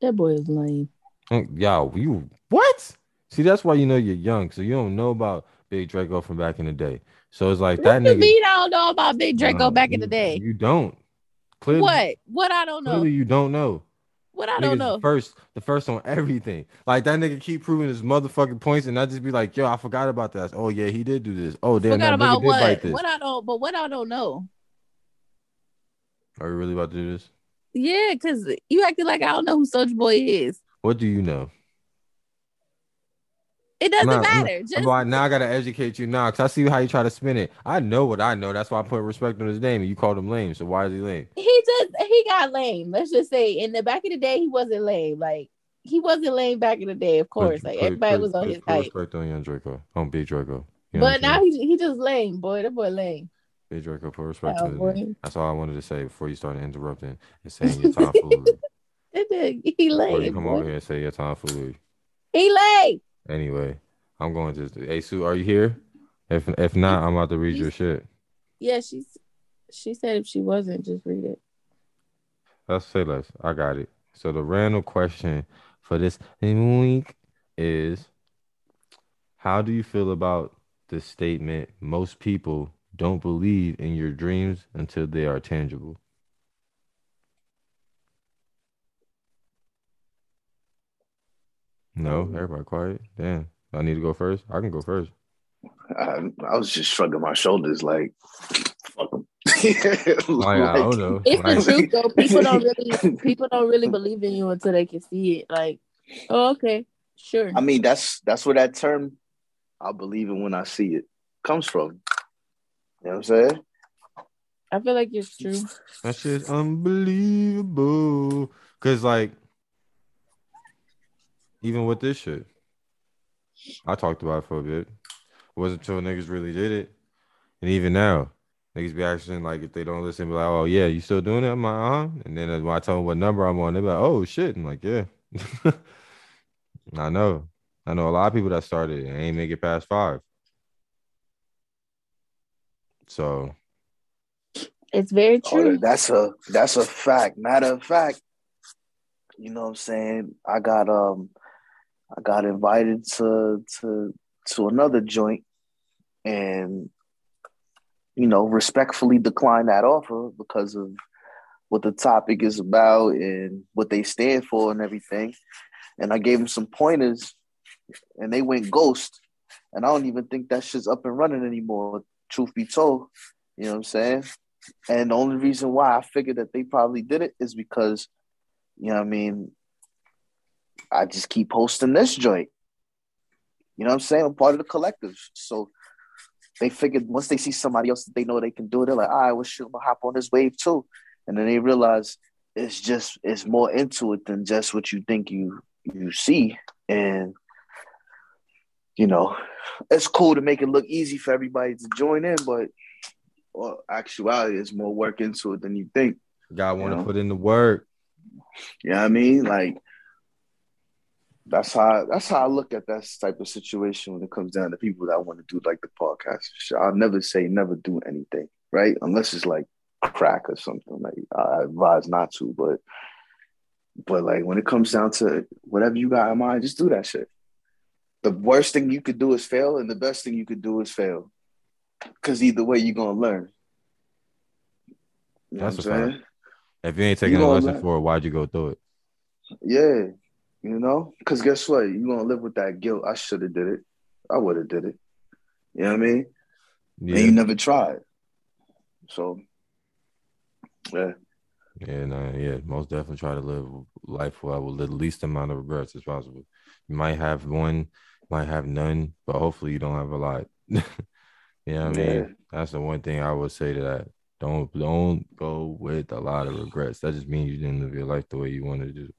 That boy is lame. Mm, Y'all, you what? See, that's why you know you're young, so you don't know about Big Draco from back in the day. So it's like that What you nigga. mean I don't know about Big Draco back in the day? You don't. Clearly, What? What I don't know? Clearly, you don't know. What I Nigga's don't know? First, the first on everything. Like that nigga keep proving his motherfucking points, and I just be like, yo, I forgot about that. Oh yeah, he did do this. Oh damn, Forgot that about nigga did what? bite this. What I don't. But what I don't know. Are we really about to do this? Yeah, because you acting like I don't know who Soulja Boy is. What do you know? It doesn't mm, I'm matter. Just Well, now I gotta educate you now, cause I see how you try to spin it. I know what I know. That's why I put respect on his name, and you called him lame. So why is he lame? he just he got lame. Let's just say in the back of the day he wasn't lame. Like he wasn't lame back in the day, of course. Like put- everybody put- was on put- his put height. Respect on young Draco, on Big Draco. You know But now he he just lame, boy. That boy lame. Big Draco, put respect Oh, to his name. That's all I wanted to say before you started interrupting and saying your tomfoolery. He Before you lame. come boy. over here and say your tomfoolery. He lame. Anyway, I'm going to. Hey, Sue, are you here? If if not, I'm about to read your shit. Yeah, she's she said if she wasn't, just read it. Let's say less. I got it. So the random question for this week is how do you feel about the statement most people don't believe in your dreams until they are tangible? No, everybody quiet. Damn. I need to go first. I can go first. I, I was just shrugging my shoulders like, fuck them. Like, oh, I don't know. It's Like, the truth though. People don't really people don't really believe in you until they can see it. Like, oh, okay, sure. I mean, that's that's where that term "I believe it when I see it" comes from. You know what I'm saying? I feel like it's true. That shit's unbelievable. Cause like, even with this shit, I talked about it for a bit. It wasn't until niggas really did it, and even now, niggas be acting like if they don't listen, be like, "Oh yeah, you still doing it?" I'm like, "Uh." And then when I tell them what number I'm on, they be like, "Oh shit!" I'm like, "Yeah." I know, I know a lot of people that started and ain't make it past five. So It's very Oh, true. that's a that's a fact. Matter of fact, you know what I'm saying? I got um I got invited to to to another joint and you know, respectfully declined that offer because of what the topic is about and what they stand for and everything. And I gave them some pointers and they went ghost. And I don't even think that shit's up and running anymore, truth be told. You know what I'm saying? And the only reason why I figured that they probably did it is because, you know what I mean, I just keep posting this joint. You know what I'm saying? I'm part of the collective. So they figured once they see somebody else that they know they can do it, they're like, all right, well, shoot, I'm gonna hop on this wave too. And then they realize it's just it's more into it than just what you think you you see. And you know, it's cool to make it look easy for everybody to join in, but well, actuality, is more work into it than you think. God want to put in the work. You know what I mean? Like that's how that's how I look at that type of situation when it comes down to people that want to do like the podcast. I'll never say never do anything, right? Unless it's like crack or something. Like I advise not to, but but like when it comes down to whatever you got in mind, just do that shit. The worst thing you could do is fail, and the best thing you could do is fail. Cause either way, you're gonna learn. You That's fact. If you ain't taking a lesson learn. for it, why'd you go through it? Yeah, you know, because guess what? You're gonna live with that guilt. I should have did it. I would have did it. You know what I mean? Yeah. And you never tried. So yeah. Yeah, no, yeah, most definitely try to live life with the least amount of regrets as possible. You might have one, might have none, but hopefully you don't have a lot. you know what I mean? That's the one thing I would say to that. Don't don't go with a lot of regrets. That just means you didn't live your life the way you wanted to do.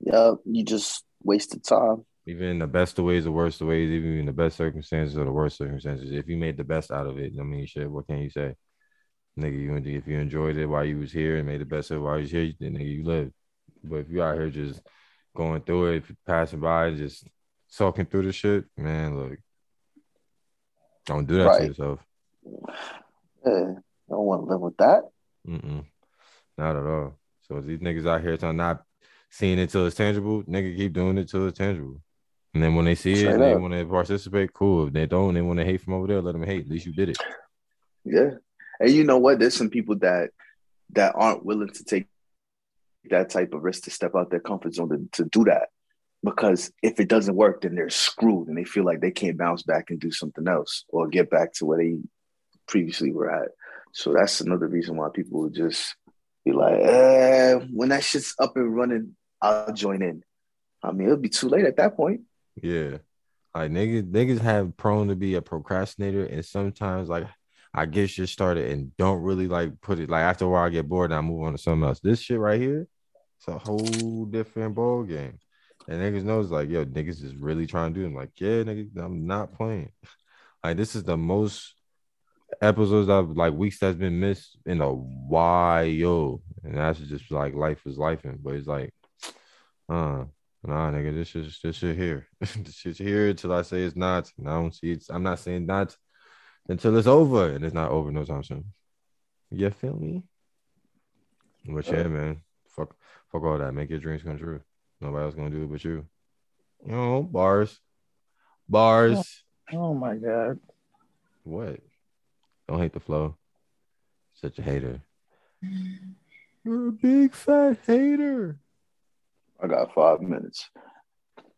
Yeah, you just wasted time. Even in the best of ways, the worst of ways, even in the best circumstances or the worst circumstances, if you made the best out of it, I mean, shit, what can you say? Nigga, you if you enjoyed it while you was here and made the best of it while you was here, then nigga, you lived. But if you out here just going through it, passing by, just talking through the shit, man, look, don't do that right. to yourself. Yeah, don't want to live with that. Mm-mm. Not at all. So these niggas out here trying not seeing it till it's tangible, nigga keep doing it till it's tangible. And then when they see Straight it, they want to participate, cool. If they don't, they want to hate from over there, let them hate. At least you did it. Yeah. And you know what? There's some people that that aren't willing to take that type of risk to step out their comfort zone to, to do that. Because if it doesn't work, then they're screwed and they feel like they can't bounce back and do something else or get back to where they previously were at. So that's another reason why people just be like, eh, when that shit's up and running, I'll join in. I mean, it'll be too late at that point. Yeah. Like niggas, niggas have prone to be a procrastinator, and sometimes like I get shit started and don't really like put it like after a while I get bored and I move on to something else. This shit right here, it's a whole different ball game. And niggas knows like, yo, niggas is really trying to do. I'm like, yeah, nigga, I'm not playing. Like this is the most episodes of like weeks that's been missed in a while, and that's just like life is life. and But it's like, uh, nah, nigga, this is this shit here. this shit's here until I say it's not. And I don't see it. I'm not saying not until it's over, and it's not over no time soon. You feel me? But yeah, man, fuck, fuck all that. Make your dreams come true. Nobody else gonna do it but you. You know, bars, bars. Oh, oh my god. What? Don't hate the flow. Such a hater. You're a big fat hater. I got five minutes.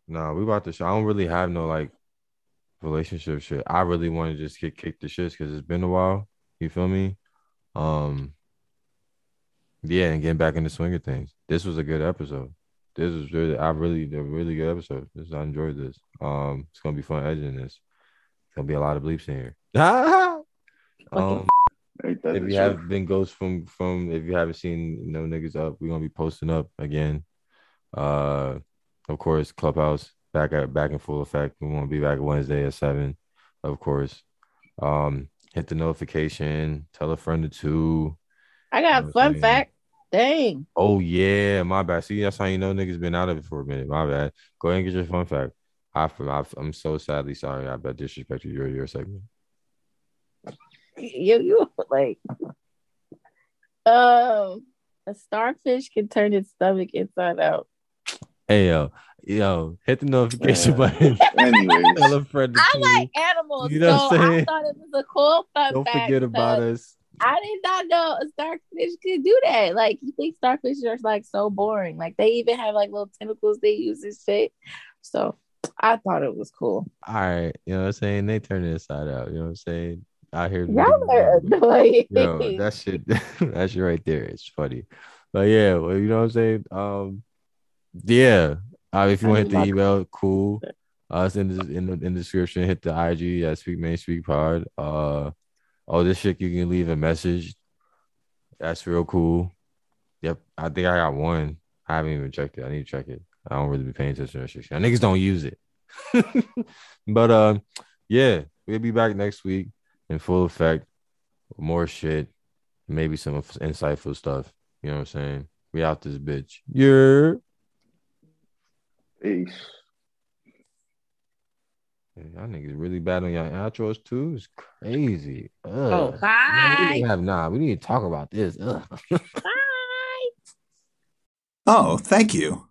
No, we about to show. I don't really have no like relationship shit. I really want to just get kicked the shits because it's been a while. You feel me? Um, yeah, and getting back in the swing of things. This was a good episode. This was really, I really, a really good episode. This, I enjoyed this. Um, it's gonna be fun editing this. It's gonna be a lot of bleeps in here. um, if you have been ghosts from from, if you haven't seen, you know, niggas up, we're gonna be posting up again. Uh, of course, Clubhouse back at back in full effect. We want to be back Wednesday at seven, of course. Um, hit the notification, tell a friend or two. I got you know fun fact. Dang. Oh yeah, my bad. See, that's how you know niggas been out of it for a minute. My bad. Go ahead and get your fun fact. I, I I'm so sadly sorry. I bet disrespected your your segment. You you like um A starfish can turn its stomach inside out. Hey yo, yo, hit the notification button. Anyways, Tell a friend to I tune like animals, You know so what I'm saying? I thought it was a cool fun Don't fact. forget about us. I did not know a starfish could do that. Like you think starfish are like so boring. Like they even have like little tentacles they use and shit. So I thought it was cool. All right, you know what I'm saying? They turn it inside out. You know what I'm saying? Out here, Y'all are annoying. Yo, that shit, that shit right there. It's funny, but yeah, well, you know what I'm saying. Um, yeah. Uh, if you want to hit the email, cool. Uh, it's in the in the, in the description. Hit the IG at Speak Main Speak Pod. Uh, oh, this shit you can leave a message. That's real cool. Yep, I think I got one. I haven't even checked it. I need to check it. I don't really be paying attention to shit. Niggas don't use it. but um, yeah, we'll be back next week in full effect. More shit, maybe some insightful stuff. You know what I'm saying? We out this bitch. Yeah. peace. Y'all niggas really bad on y'all outros too. It's crazy. Ugh. Oh, Man, we bye. need to have nah. We need to talk about this. Ugh. Bye. Oh, thank you.